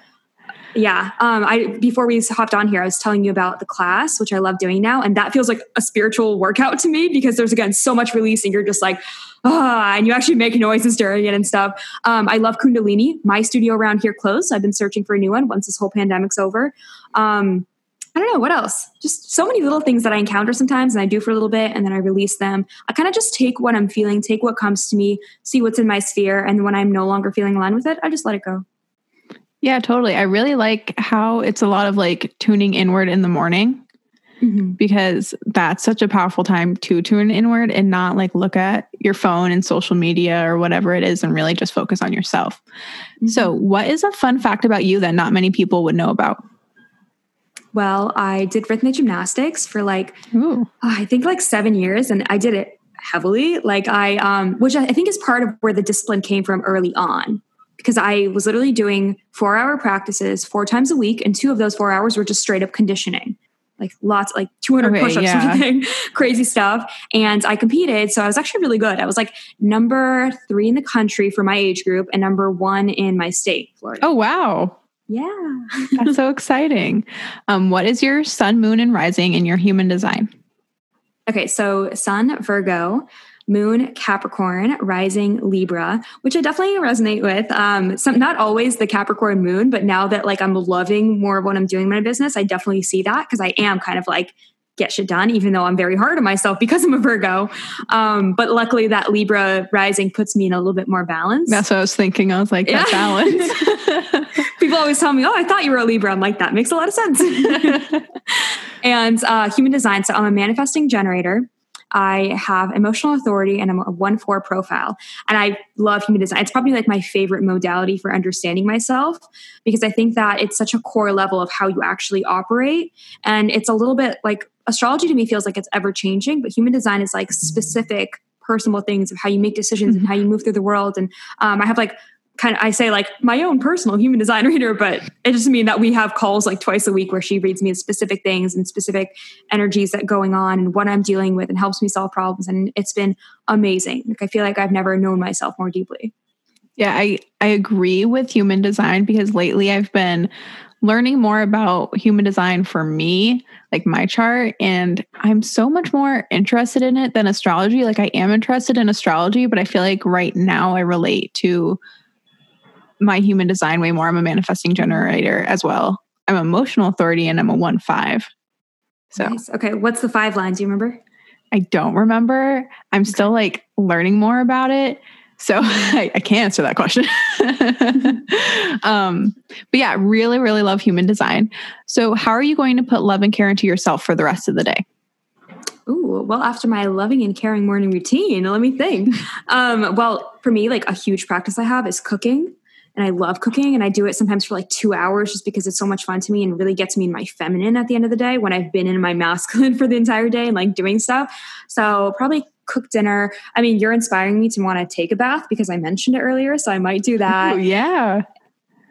Yeah. Um, I before we hopped on here, I was telling you about the class, which I love doing now, and that feels like a spiritual workout to me because there's again so much release, and you're just like, ah, and you actually make noises during it and stuff. Um, I love Kundalini. My studio around here closed. I've been searching for a new one once this whole pandemic's over. Um, I don't know what else. Just so many little things that I encounter sometimes, and I do for a little bit, and then I release them. I kind of just take what I'm feeling, take what comes to me, see what's in my sphere, and when I'm no longer feeling aligned with it, I just let it go. Yeah, totally. I really like how it's a lot of like tuning inward in the morning. mm-hmm. because that's such a powerful time to tune inward and not like look at your phone and social media or whatever it is and really just focus on yourself. Mm-hmm. So, what is a fun fact about you that not many people would know about? Well, I did rhythmic gymnastics for like, oh, I think like seven years, and I did it heavily. Like I, um, which I think is part of where the discipline came from early on, because I was literally doing four hour practices four times a week, and two of those four hours were just straight up conditioning. Like lots, like 200 okay, push-ups, yeah. thing, [LAUGHS] crazy stuff. And I competed, so I was actually really good. I was like number three in the country for my age group, and number one in my state, Florida. Oh wow! Yeah. [LAUGHS] That's so exciting. Um, what is your sun, moon, and rising in your human design? Okay, so sun, Virgo, moon, Capricorn, rising, Libra, which I definitely resonate with. Um, some, not always the Capricorn moon, but now that like I'm loving more of what I'm doing in my business, I definitely see that because I am kind of like get shit done, even though I'm very hard on myself because I'm a Virgo. Um, but luckily, that Libra rising puts me in a little bit more balance. That's what I was thinking. I was like, that balance. [LAUGHS] People always tell me, "Oh, I thought you were a Libra." I'm like, that makes a lot of sense. [LAUGHS] [LAUGHS] and uh, human design. So I'm a manifesting generator. I have emotional authority and I'm a 1 4 profile. And I love human design. It's probably like my favorite modality for understanding myself because I think that it's such a core level of how you actually operate. And it's a little bit like astrology to me feels like it's ever changing, but human design is like specific personal things of how you make decisions and how you move through the world. And um, I have like kind of I say like my own personal human design [LAUGHS] reader, but it just mean that we have calls like twice a week where she reads me specific things and specific energies that going on and what I'm dealing with and helps me solve problems. And it's been amazing. Like I feel like I've never known myself more deeply. Yeah, I, I agree with human design because lately I've been learning more about human design for me, like my chart, and I'm so much more interested in it than astrology. Like I am interested in astrology, but I feel like right now I relate to my human design way more. I'm a manifesting generator as well. I'm emotional authority and I'm a one five. So nice. okay, what's the five line? Do you remember? I don't remember. I'm okay. still like learning more about it. So [LAUGHS] I, I can't answer that question. [LAUGHS] um, but yeah, really, really love human design. So how are you going to put love and care into yourself for the rest of the day? Ooh, well, after my loving and caring morning routine, let me think. [LAUGHS] Um, well, for me, like a huge practice I have is cooking and I love cooking and I do it sometimes for like two hours just because it's so much fun to me and really gets me in my feminine at the end of the day when I've been in my masculine [LAUGHS] for the entire day and like doing stuff. So probably cook dinner. I mean, you're inspiring me to want to take a bath because I mentioned it earlier, so I might do that. Ooh, yeah.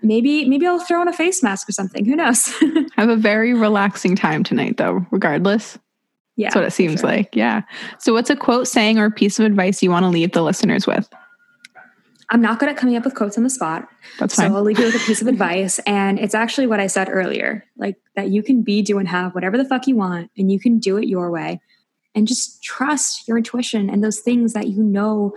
Maybe maybe I'll throw on a face mask or something. Who knows? [LAUGHS] have a very relaxing time tonight though, regardless. Yeah. That's what it seems sure. like. Yeah. So what's a quote, saying, or piece of advice you want to leave the listeners with? I'm not good at coming up with quotes on the spot. That's fine. So I'll leave you with a piece of [LAUGHS] advice. And it's actually what I said earlier like that you can be, do, and have whatever the fuck you want, and you can do it your way. And just trust your intuition and those things that you know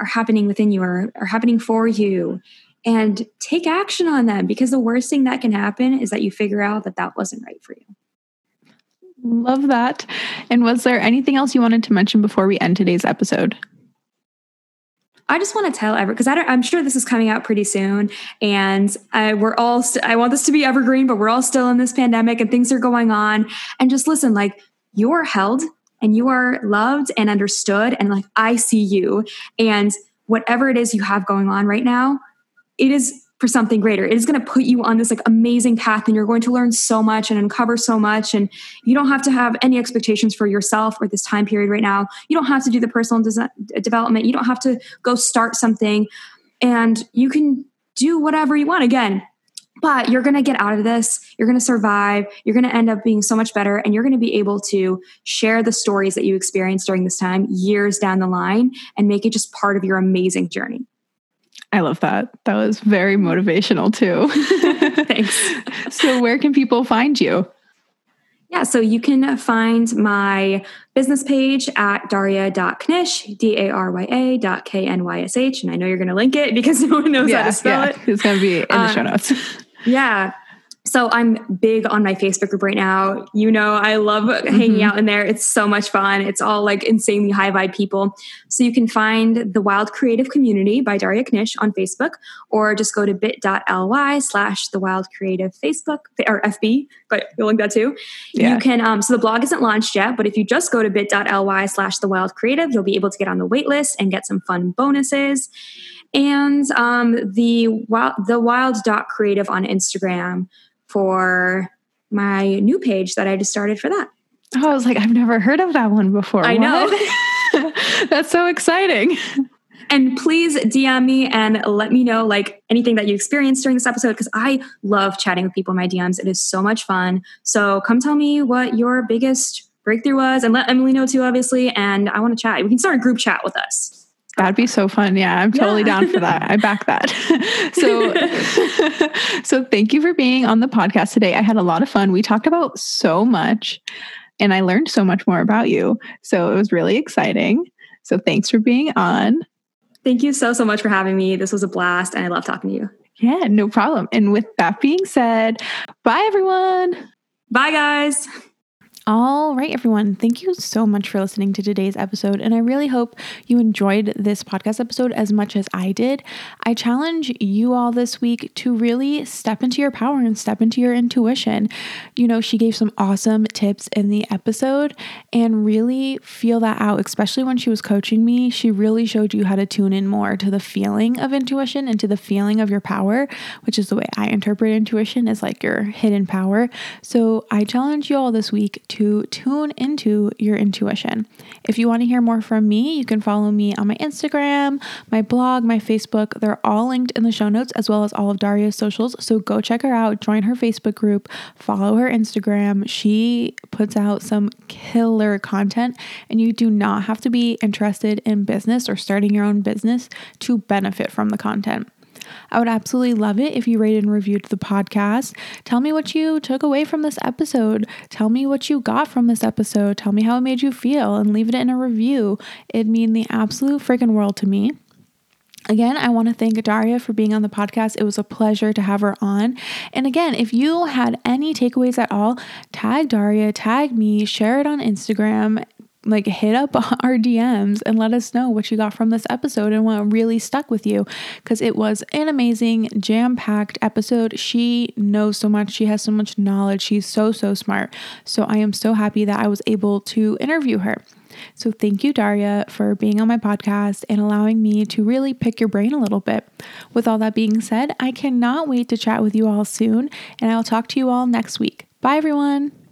are happening within you or are happening for you. And take action on them because the worst thing that can happen is that you figure out that that wasn't right for you. Love that. And was there anything else you wanted to mention before we end today's episode? I just want to tell everyone because I'm sure this is coming out pretty soon, and I, we're all. St- I want this to be evergreen, but we're all still in this pandemic, and things are going on. And just listen, like you are held, and you are loved and understood, and like I see you, and whatever it is you have going on right now, it is for something greater. It is going to put you on this like amazing path and you're going to learn so much and uncover so much and you don't have to have any expectations for yourself or this time period right now. You don't have to do the personal design, uh, development. You don't have to go start something and you can do whatever you want again. But you're going to get out of this. You're going to survive. You're going to end up being so much better and you're going to be able to share the stories that you experienced during this time years down the line and make it just part of your amazing journey. I love that. That was very motivational too. [LAUGHS] Thanks. [LAUGHS] so, where can people find you? Yeah, so you can find my business page at darya.knysh, D A R Y A dot K N Y S H. And I know you're going to link it because [LAUGHS] no one knows yeah, how to spell yeah. it. It's going to be in the um, show notes. yeah. So I'm big on my Facebook group right now. You know, I love hanging mm-hmm. out in there. It's so much fun. It's all like insanely high vibe people. So you can find the Wild Creative Community by Darya Knysh on Facebook, or just go to bit.ly slash the Wild Creative Facebook or FB, but you'll link that too. Yeah. You can, um, so the blog isn't launched yet, but if you just go to bit.ly slash the Wild Creative, you'll be able to get on the waitlist and get some fun bonuses and um, the wild the wild dot creative on Instagram for my new page that I just started for that. Oh, I was like, I've never heard of that one before. I know. [LAUGHS] That's so exciting. [LAUGHS] And please DM me and let me know like anything that you experienced during this episode because I love chatting with people in my DMs. It is so much fun. So come tell me what your biggest breakthrough was and let Emily know too, obviously. And I want to chat. We can start a group chat with us. That'd be so fun. Yeah, I'm totally yeah. down for that. I back that. [LAUGHS] so [LAUGHS] so thank you for being on the podcast today. I had a lot of fun. We talked about so much and I learned so much more about you. So it was really exciting. So thanks for being on. Thank you so so much for having me. This was a blast and I love talking to you. Yeah, no problem. And with that being said, bye everyone. Bye guys. All right, everyone. Thank you so much for listening to today's episode. And I really hope you enjoyed this podcast episode as much as I did. I challenge you all this week to really step into your power and step into your intuition. You know, she gave some awesome tips in the episode and really feel that out, especially when she was coaching me. She really showed you how to tune in more to the feeling of intuition and to the feeling of your power, which is the way I interpret intuition as like your hidden power. So I challenge you all this week to tune into your intuition. If you want to hear more from me, you can follow me on my Instagram, my blog, my Facebook. They're all linked in the show notes as well as all of Darya's socials. So go check her out, join her Facebook group, follow her Instagram. She puts out some killer content, and you do not have to be interested in business or starting your own business to benefit from the content. I would absolutely love it if you rated and reviewed the podcast. Tell me what you took away from this episode. Tell me what you got from this episode. Tell me how it made you feel and leave it in a review. It'd mean the absolute freaking world to me. Again, I want to thank Darya for being on the podcast. It was a pleasure to have her on. And again, if you had any takeaways at all, tag Darya, tag me, share it on Instagram, like hit up [LAUGHS] our DMs and let us know what you got from this episode and what really stuck with you because it was an amazing, jam packed episode. She knows so much, she has so much knowledge, she's so, so smart. So I am so happy that I was able to interview her. So, thank you, Darya, for being on my podcast and allowing me to really pick your brain a little bit. With all that being said, I cannot wait to chat with you all soon, and I'll talk to you all next week. Bye, everyone.